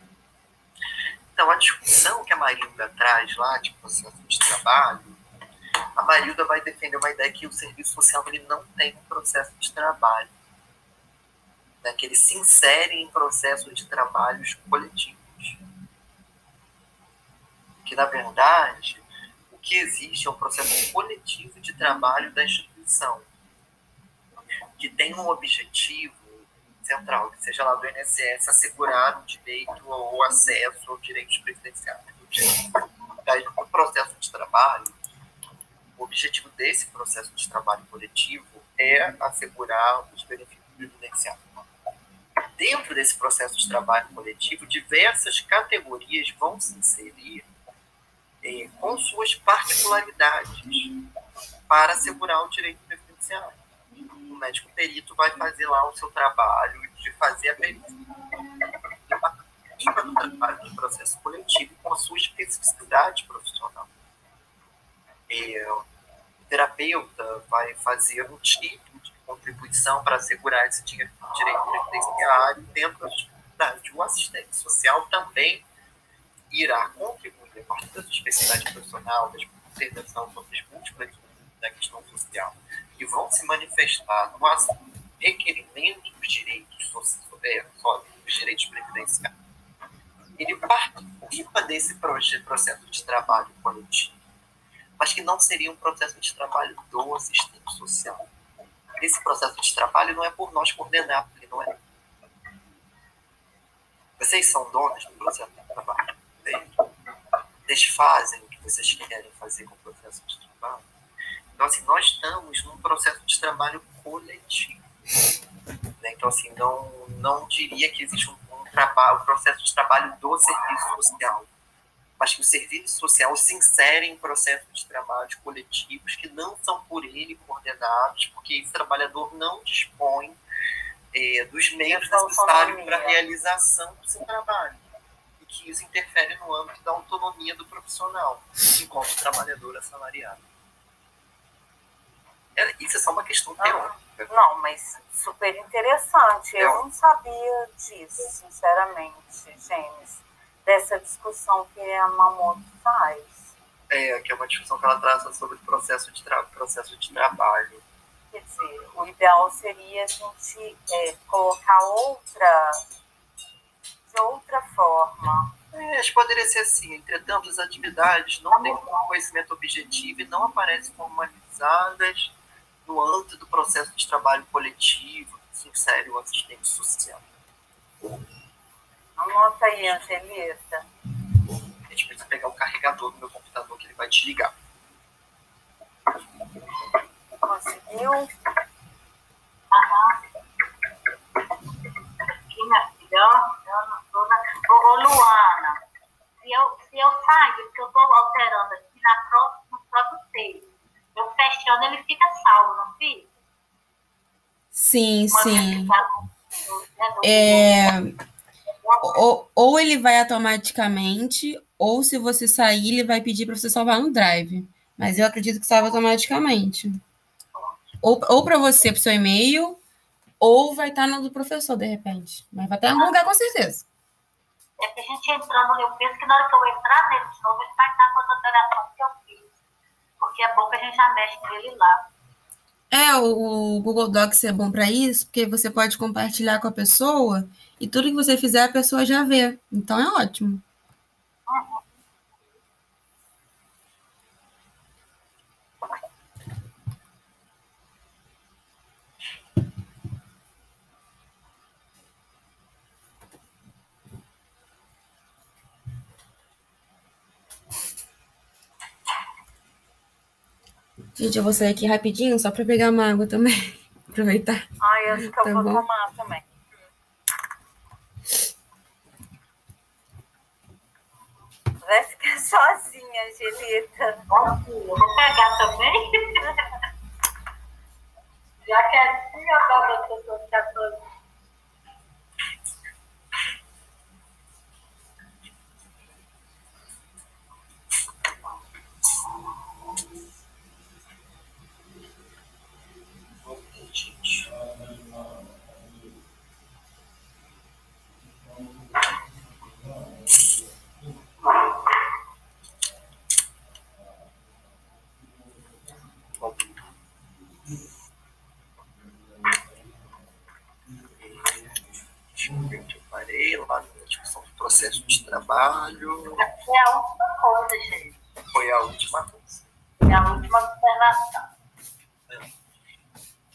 Então, a discussão que a Marilda traz lá de processo de trabalho, a Marilda vai defender uma ideia que o serviço social ele não tem um processo de trabalho, né, que ele se insere em processos de trabalhos coletivos. Que, na verdade, o que existe é um processo coletivo de trabalho da instituição que tem um objetivo central, que seja lá do INSS, assegurar o direito ao acesso aos direitos previdenciários. No processo de trabalho, o objetivo desse processo de trabalho coletivo é assegurar os benefícios previdenciários. Dentro desse processo de trabalho coletivo, diversas categorias vão se inserir eh, com suas particularidades para assegurar o direito previdenciário. O médico perito vai fazer lá o seu trabalho de fazer a perícia. trabalho de processo coletivo com a sua especificidade profissional. E, o terapeuta vai fazer um tipo contribuição para assegurar esse direito previdenciário dentro da especificidade. O assistente social também irá contribuir a partir da sua especificidade profissional, da intervenção sobre as múltiplas da questão social vão se manifestar no requerimento dos direitos sociais, dos direitos previdenciários, ele participa desse processo de trabalho coletivo, mas que não seria um processo de trabalho do assistente social. Esse processo de trabalho não é por nós coordenar, ele não é. Vocês são donos do processo de trabalho. Vocês fazem o que vocês querem fazer com o processo de trabalho. Então, assim, nós estamos num processo de trabalho coletivo. Né? Então, assim, não, não diria que existe um, um, trabalho, um processo de trabalho do serviço social, mas que o serviço social se insere em processos de trabalho coletivos que não são por ele coordenados, porque esse trabalhador não dispõe é, dos meios necessários para a realização do seu trabalho. E que isso interfere no âmbito da autonomia do profissional, enquanto trabalhador assalariado. É, isso é só uma questão teórica. Não, mas super interessante. Eu não sabia disso, sinceramente, James, dessa discussão que a Mamoto faz. É, que é uma discussão que ela traz sobre o processo de, processo de trabalho. Quer dizer, o ideal seria a gente é, colocar outra, de outra forma. É, acho que poderia ser assim. Entretanto, as atividades não têm conhecimento objetivo e não aparecem formalizadas no âmbito do processo de trabalho coletivo insere o assistente social. Anota aí, Angelita. A gente precisa pegar o carregador do meu computador que ele vai desligar. Conseguiu? Aham. Aqui, minha filha, ó. Ô, Luana, se eu, se eu sair, porque eu estou alterando aqui na próxima, no próprio texto eu fechando, ele fica salvo, não fica? Sim, Uma sim. É, ou, ou ele vai automaticamente, ou se você sair, ele vai pedir para você salvar no Drive. Mas eu acredito que salva automaticamente. Ou, ou para você, para seu e-mail, ou vai estar no do professor, de repente. Mas vai estar em algum lugar com certeza. É que a gente entrando, eu penso que na hora que eu entrar nele de novo, ele vai estar com as alterações que eu fiz porque é bom que a gente já mexe nele lá. É, o Google Docs é bom para isso, porque você pode compartilhar com a pessoa e tudo que você fizer a pessoa já vê. Então é ótimo. Gente, eu vou sair aqui rapidinho só para pegar uma água também. <laughs> Aproveitar. Ai, acho que eu tá vou bom? tomar também. Vai ficar <laughs> sozinha, Angelita. Vou pegar também. <laughs> Já que é assim, eu tava 14 processo de trabalho. Foi a última coisa, gente. Foi a última coisa. Foi a última observação. É.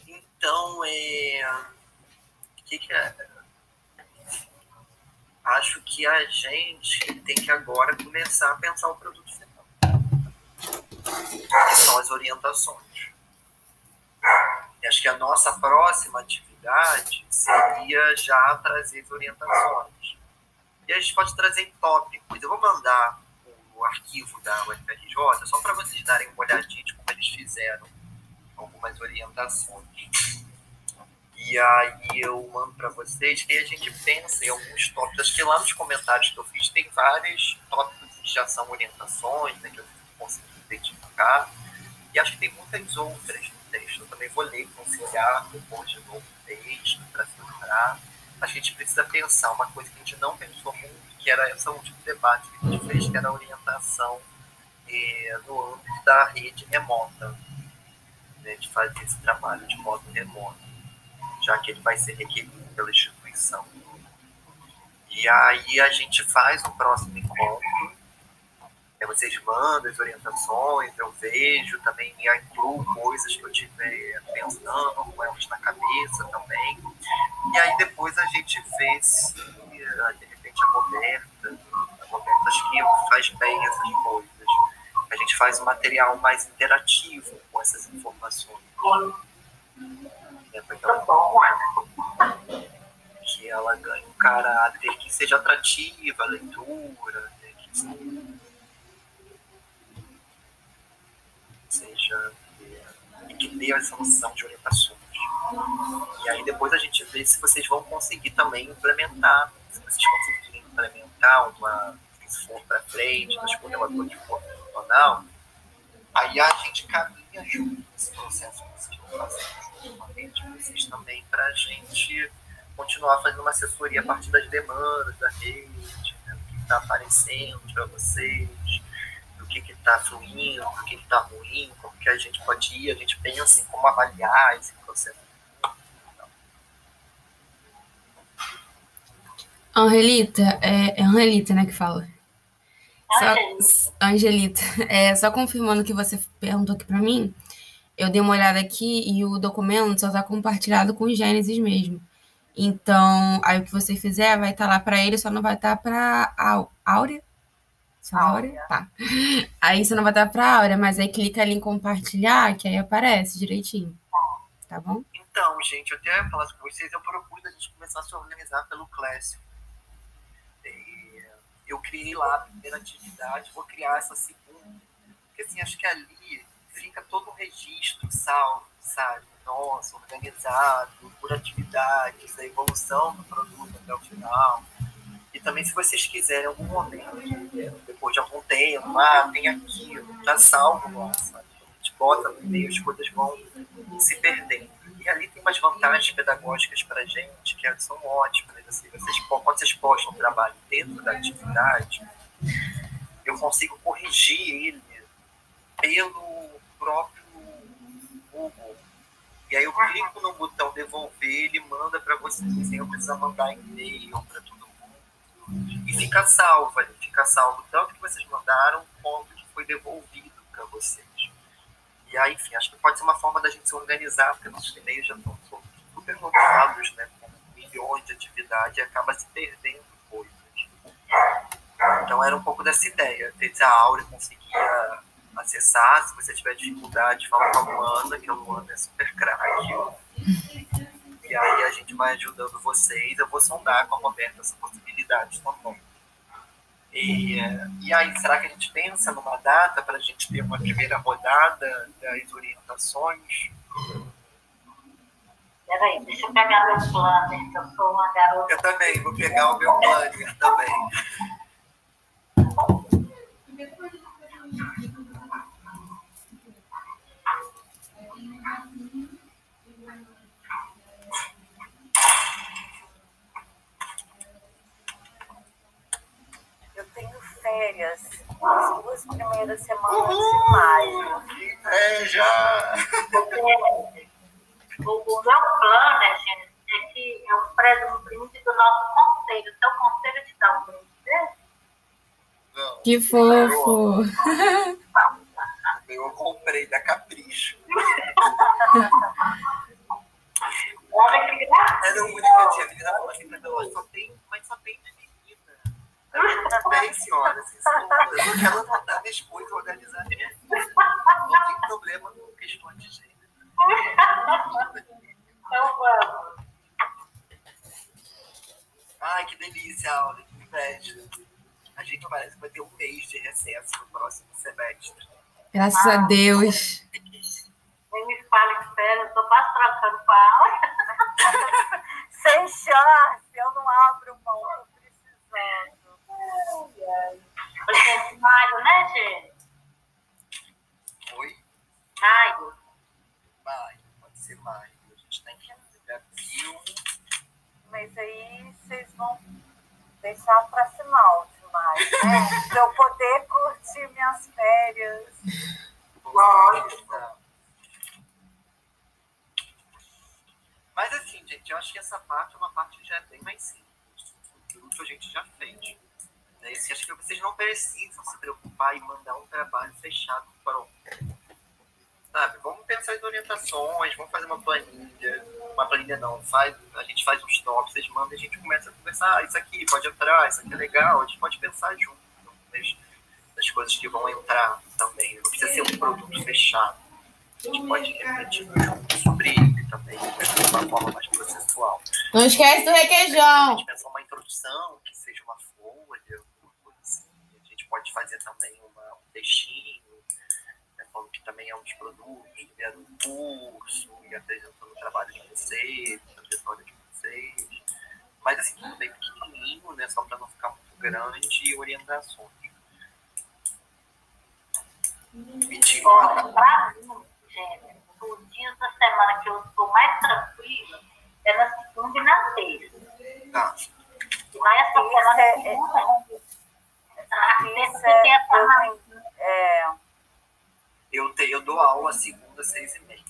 Então, é... o que, que é? Acho que a gente tem que agora começar a pensar o produto final. Que são as orientações. E acho que a nossa próxima atividade seria já trazer as orientações e a gente pode trazer tópicos. Eu vou mandar o arquivo da UFRJ só para vocês darem uma olhadinha de como eles fizeram algumas orientações. E aí eu mando para vocês e a gente pensa em alguns tópicos. Acho que lá nos comentários que eu fiz tem vários tópicos que já são orientações, né, que eu consegui identificar. E acho que tem muitas outras texto. Eu também vou ler, conciliar, depois de novo o texto, para filtrar a gente precisa pensar uma coisa que a gente não pensou muito, que era esse último debate que a gente fez, que era a orientação eh, no âmbito da rede remota. né, de fazer esse trabalho de modo remoto, já que ele vai ser requerido pela instituição. E aí a gente faz um próximo encontro, vocês mandam as orientações, eu vejo, também me incluo coisas que eu estiver pensando, com elas na cabeça também. E aí depois a gente vê se, de repente, a Roberta, a Roberta acho que faz bem essas coisas a gente faz um material mais interativo com essas informações. É, ela, que ela ganhe um caráter que seja atrativo, a leitura, né, que seja essa noção de orientações. E aí depois a gente vê se vocês vão conseguir também implementar, se vocês conseguirem implementar uma, se for para frente, mas com o relator de forma profissional, aí a gente caminha junto nesse processo que vocês estão fazendo ultimamente, vocês também, para a gente continuar fazendo uma assessoria a partir das demandas da rede, né, do que está aparecendo para vocês, está fluindo, do que está ruim, como que a gente pode ir, a gente pensa assim, como avaliar esse processo. Angelita, é, é Angelita, né, que fala. Só, Angelita, <laughs> é, só confirmando o que você perguntou aqui para mim, eu dei uma olhada aqui e o documento só está compartilhado com o Gênesis mesmo. Então, aí o que você fizer vai estar tá lá para ele, só não vai estar tá para Áurea? Só Áurea? Tá. Aí você não vai tá para Áurea, mas aí clica ali em compartilhar, que aí aparece direitinho. Tá bom? Então, gente, eu até falar com vocês, eu propus a gente começar a se organizar pelo Clécio eu criei lá a primeira atividade, vou criar essa segunda. Porque assim, acho que ali fica todo um registro salvo, sabe? Nossa, organizado, por atividades, a evolução do produto até o final. E também, se vocês quiserem, em algum momento, depois de algum tempo, ah, tem aqui, tá salvo, nossa, a gente bota no meio, as coisas vão se perdendo. E ali tem umas vantagens pedagógicas para a gente que são ótimas. Assim, vocês, quando vocês postam o trabalho dentro da atividade, eu consigo corrigir ele pelo próprio Google. E aí eu clico no botão devolver, ele manda para vocês, sem eu precisar mandar e-mail para mundo. E fica salvo ali, fica salvo tanto que vocês mandaram quanto que foi devolvido para vocês. E aí, enfim, acho que pode ser uma forma da gente se organizar, porque nossos e-mails já estão super lotados, né? Com milhões de atividade e acaba se perdendo coisas. Então era um pouco dessa ideia. Ver se a Áurea conseguia acessar, se você tiver dificuldade, fala com a Luana, que a Luana é super craque. E aí a gente vai ajudando vocês. Eu vou sondar com a Roberta essa possibilidade também. E, e aí, será que a gente pensa numa data para a gente ter uma primeira rodada das orientações? Peraí, deixa eu pegar meu planner, que eu sou uma garota. Eu também, vou pegar o meu planner também. Férias as duas primeiras semanas de maio. Que inveja! O, o meu plano, né, gente, é que eu prezo um brinde do nosso conselho. O seu conselho te dá um brinde dele? Não. Que fofo! Eu comprei da Capricho. <laughs> Olha que graça! Era o único que eu tinha virado, mas só tem, mas só tem Bem, senhora, assim, eu não quero anotar minhas coisas, organizar minha vida. Não tem problema com questões de gênero. Então vamos. Ai, que delícia, Aula, que inveja. A gente parece que vai ter um mês de recesso no próximo semestre. Graças ah, a Deus. Nem me fale que sério, eu tô quase trocando com a aula. <laughs> Sem chance, eu não abro mão, tô precisando. Hoje é maio, né, gente? Oi? Maio. Maio, pode ser maio. A gente tem que ir abril. Mas aí vocês vão deixar para final de maio, né? <laughs> para eu poder curtir minhas férias. Lógico. assim, gente, eu acho que essa parte é uma parte já é bem mais simples. Tudo que a gente já fez. Né? Assim, acho que vocês não precisam se preocupar em mandar um trabalho fechado pronto. Sabe? Vamos pensar em orientações, vamos fazer uma planilha. Uma planilha não, faz, a gente faz uns tops, vocês mandam e a gente começa a conversar. Ah, isso aqui pode entrar, isso aqui é legal, a gente pode pensar junto das, das coisas que vão entrar também. Não precisa ser um produto fechado. A gente pode refletir junto sobre ele também, de uma forma mais processual. Não esquece do requeijão. A gente pensa uma introdução, que seja uma folha, alguma coisa assim. A gente pode fazer também uma, um textinho, né, falando que também é um dos produtos, criando um curso e apresentando o trabalho de vocês, a trajetória de vocês. Mas assim, tudo bem pequenininho, né? Só para não ficar muito grande e orientações. Pra mim, os dias da semana que eu estou mais tranquila é na segunda e na terça. Tá. Mas essa semana é- segunda, a terça Isso é, eu, tenho- é, Eu, te, eu dou aula segunda, seis e meia.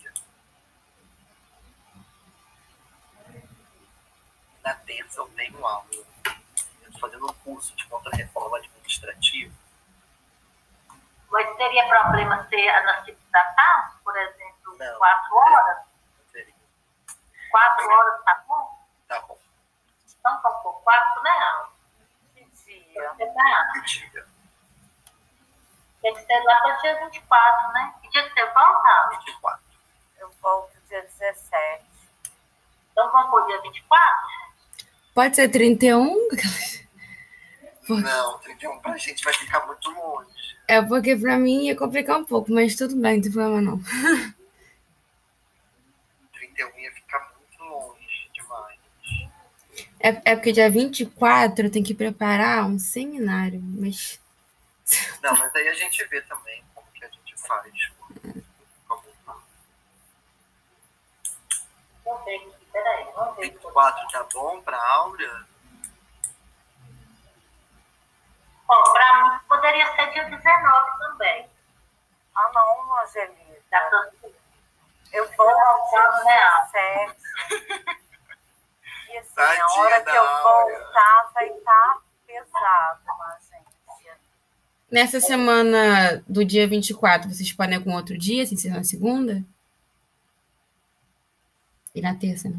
Na terça eu tenho aula. Eu estou fazendo um curso de contra-reforma administrativa. Mas teria problema ser na segunda da tarde, por exemplo, Não. quatro horas? Não teria. Quatro horas tá bom? Tá bom. Então, tá por quatro, né? Tá- diga. Tem que ser lá para dia 24, né? Que dia que você volta, Alma? 24. Eu volto dia 17. Então vamos por dia 24? Pode ser 31? Não, 31 pra gente vai ficar muito longe. É porque pra mim ia complicar um pouco, mas tudo bem, não tem problema não. 31 ia ficar muito longe demais. É, é porque dia 24 eu tenho que preparar um seminário, mas. Não, mas aí a gente vê também como que a gente faz. Como- Vamos ver aqui, peraí, vamos ver. 24 tá bom pra Áurea? Ó, pra mim poderia ser dia 19 também. Ah, não. Da sua- Eu vou ao Não, né? dia 17. E assim, Tadinha a hora que eu voltar vai estar pesado, mas, gente. Nessa semana do dia 24, vocês podem algum outro dia, sem ser na segunda? E na terça, né?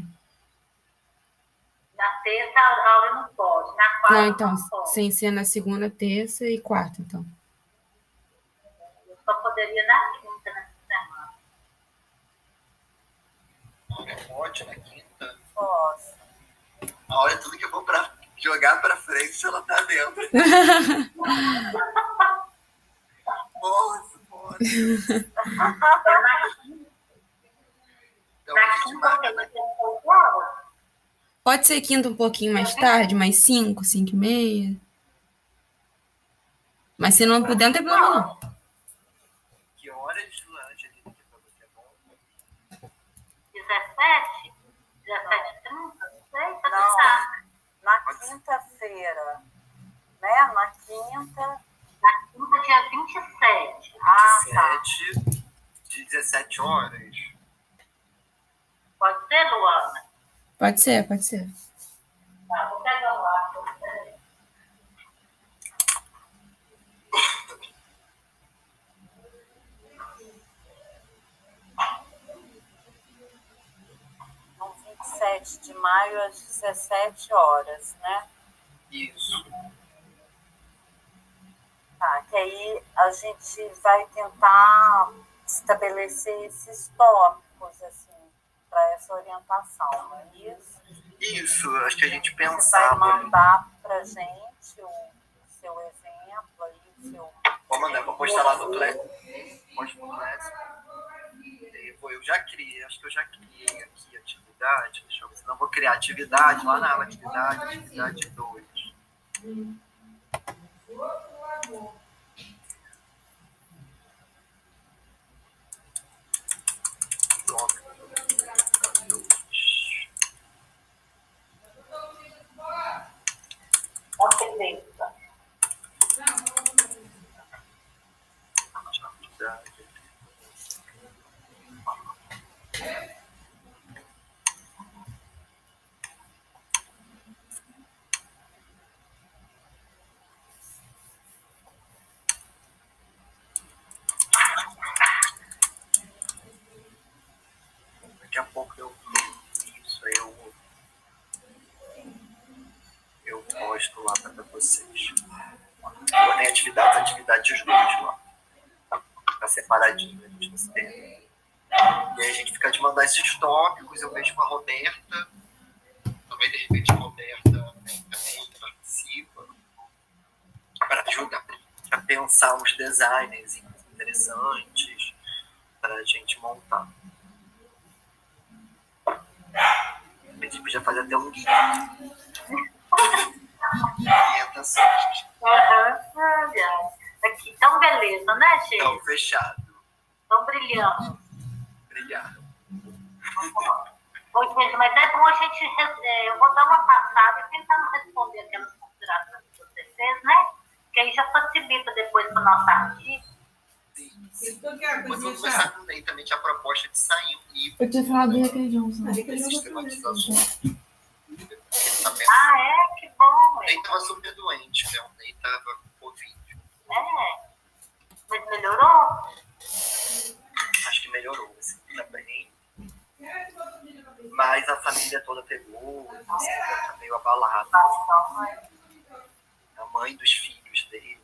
Na terça a aula não pode, na quarta Não, então, não pode. sem ser na segunda, terça e quarta, então. Eu só poderia na quinta nessa semana. Pode na quinta. Posso. A Áurea, tudo que eu vou pra jogar pra frente, ela tá dentro. Posso, posso. Na quinta, a na gente quinta marca eu na tenho pouco aula. Pode ser quinta um pouquinho mais tarde, mais 5, 5 e meia. Mas se não puder, não tem problema não. Que horas, Angelina, que pra você é bom? 17? 17 30? Tá pensando. Na quinta-feira, né? Na quinta. Na quinta, dia 27. Ah, tá. 17, de 17 horas. Pode ser, Luana? Pode ser, pode ser. Tá, vou pegar o 17 de maio, às 17 horas, né? Isso. Tá, que aí a gente vai tentar estabelecer esses tópicos, assim, para essa orientação, não é isso? Isso, acho que a gente pensava. Você vai mandar para a gente o seu exemplo aí, o seu... Vou mandar, vou postar lá no Class. Uhum. Posto no Class. Eu já criei, acho que eu já criei aqui a atividade. Deixa eu ver se não vou criar atividade lá na atividade, atividade 2. Pronto. Vamos entender. Atividade. vocês. Tornei atividades, atividades de dois lá. Tá separadinho, a gente não se. E aí a gente fica de mandar esses tópicos, eu vejo com a Roberta, também de repente a Roberta também participa, para ajudar a pensar uns designs interessantes para a gente montar. A gente podia fazer até um guia. Orientações. Uhum. Aqui, então beleza, né, gente? Então, fechado. Então brilhamos. Obrigado. Oi, gente, mas é bom a gente. é, Eu vou dar uma passada e tentar responder aquelas considerações que você fez, né? Que aí já facilita depois para o nosso artigo. Sim, sim. Mas vou conversar com o Ney também que a proposta é de sair um livro Eu tinha falado Johnson. de sistematização. Ele tá pensando. Ah, é? Que bom, O é. Ney tava super doente, né? O Ney tava com Covid. É. Mas melhorou? Acho que melhorou, assim, também. Mas a família toda pegou, assim, tá meio abalada. A mãe dos filhos dele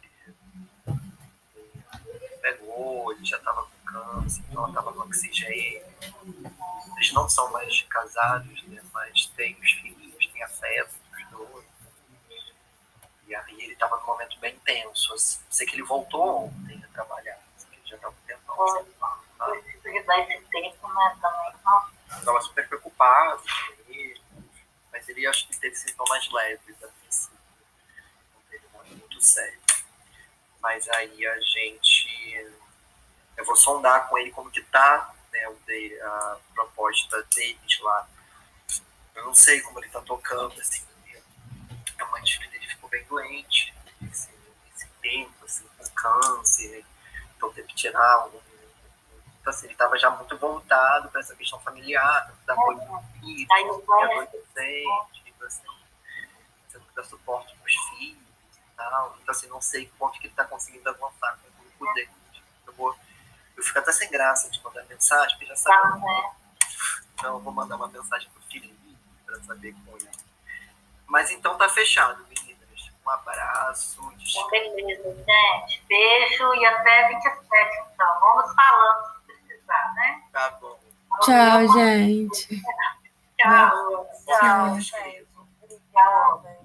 pegou, ele já estava com câncer, então ela estava no oxigênio. Eles não são mais casados, né, mas têm os filhos, têm afeto dos dois. E aí ele estava num momento bem tenso. Assim. Sei que ele voltou ontem trabalhar, assim, que ele já estava. Foi. Precisa de dar esse tempo, né? Também. Nossa. Estava super preocupado com ele, mas ele acho que teve sintomas leves a princípio. Não teve nada muito sério. Mas aí a gente. Eu vou sondar com ele como que tá né, de- a proposta deles lá. Eu não sei como ele tá tocando, assim. A mãe de filho dele ficou bem doente esse, esse tempo, assim, câncer. Então tirar um. Então, assim, ele estava já muito voltado para essa questão familiar, da apoio do filho, Aí e o pai é- adolescente, assim, tendo que dar suporte para os filhos e tal. Então, assim, não sei quanto que ele está conseguindo avançar com o grupo dele. Eu, vou, eu fico até sem graça de mandar mensagem, porque já sabe. Tá, né? Então, eu vou mandar uma mensagem pro Felipe para saber com ele. Mas então tá fechado. Um abraço. Beleza, gente. Né? Beijo e até 27, então. Vamos falando se precisar, né? Tá bom. Tchau, gente. Tchau. Tchau, tchau. tchau. tchau.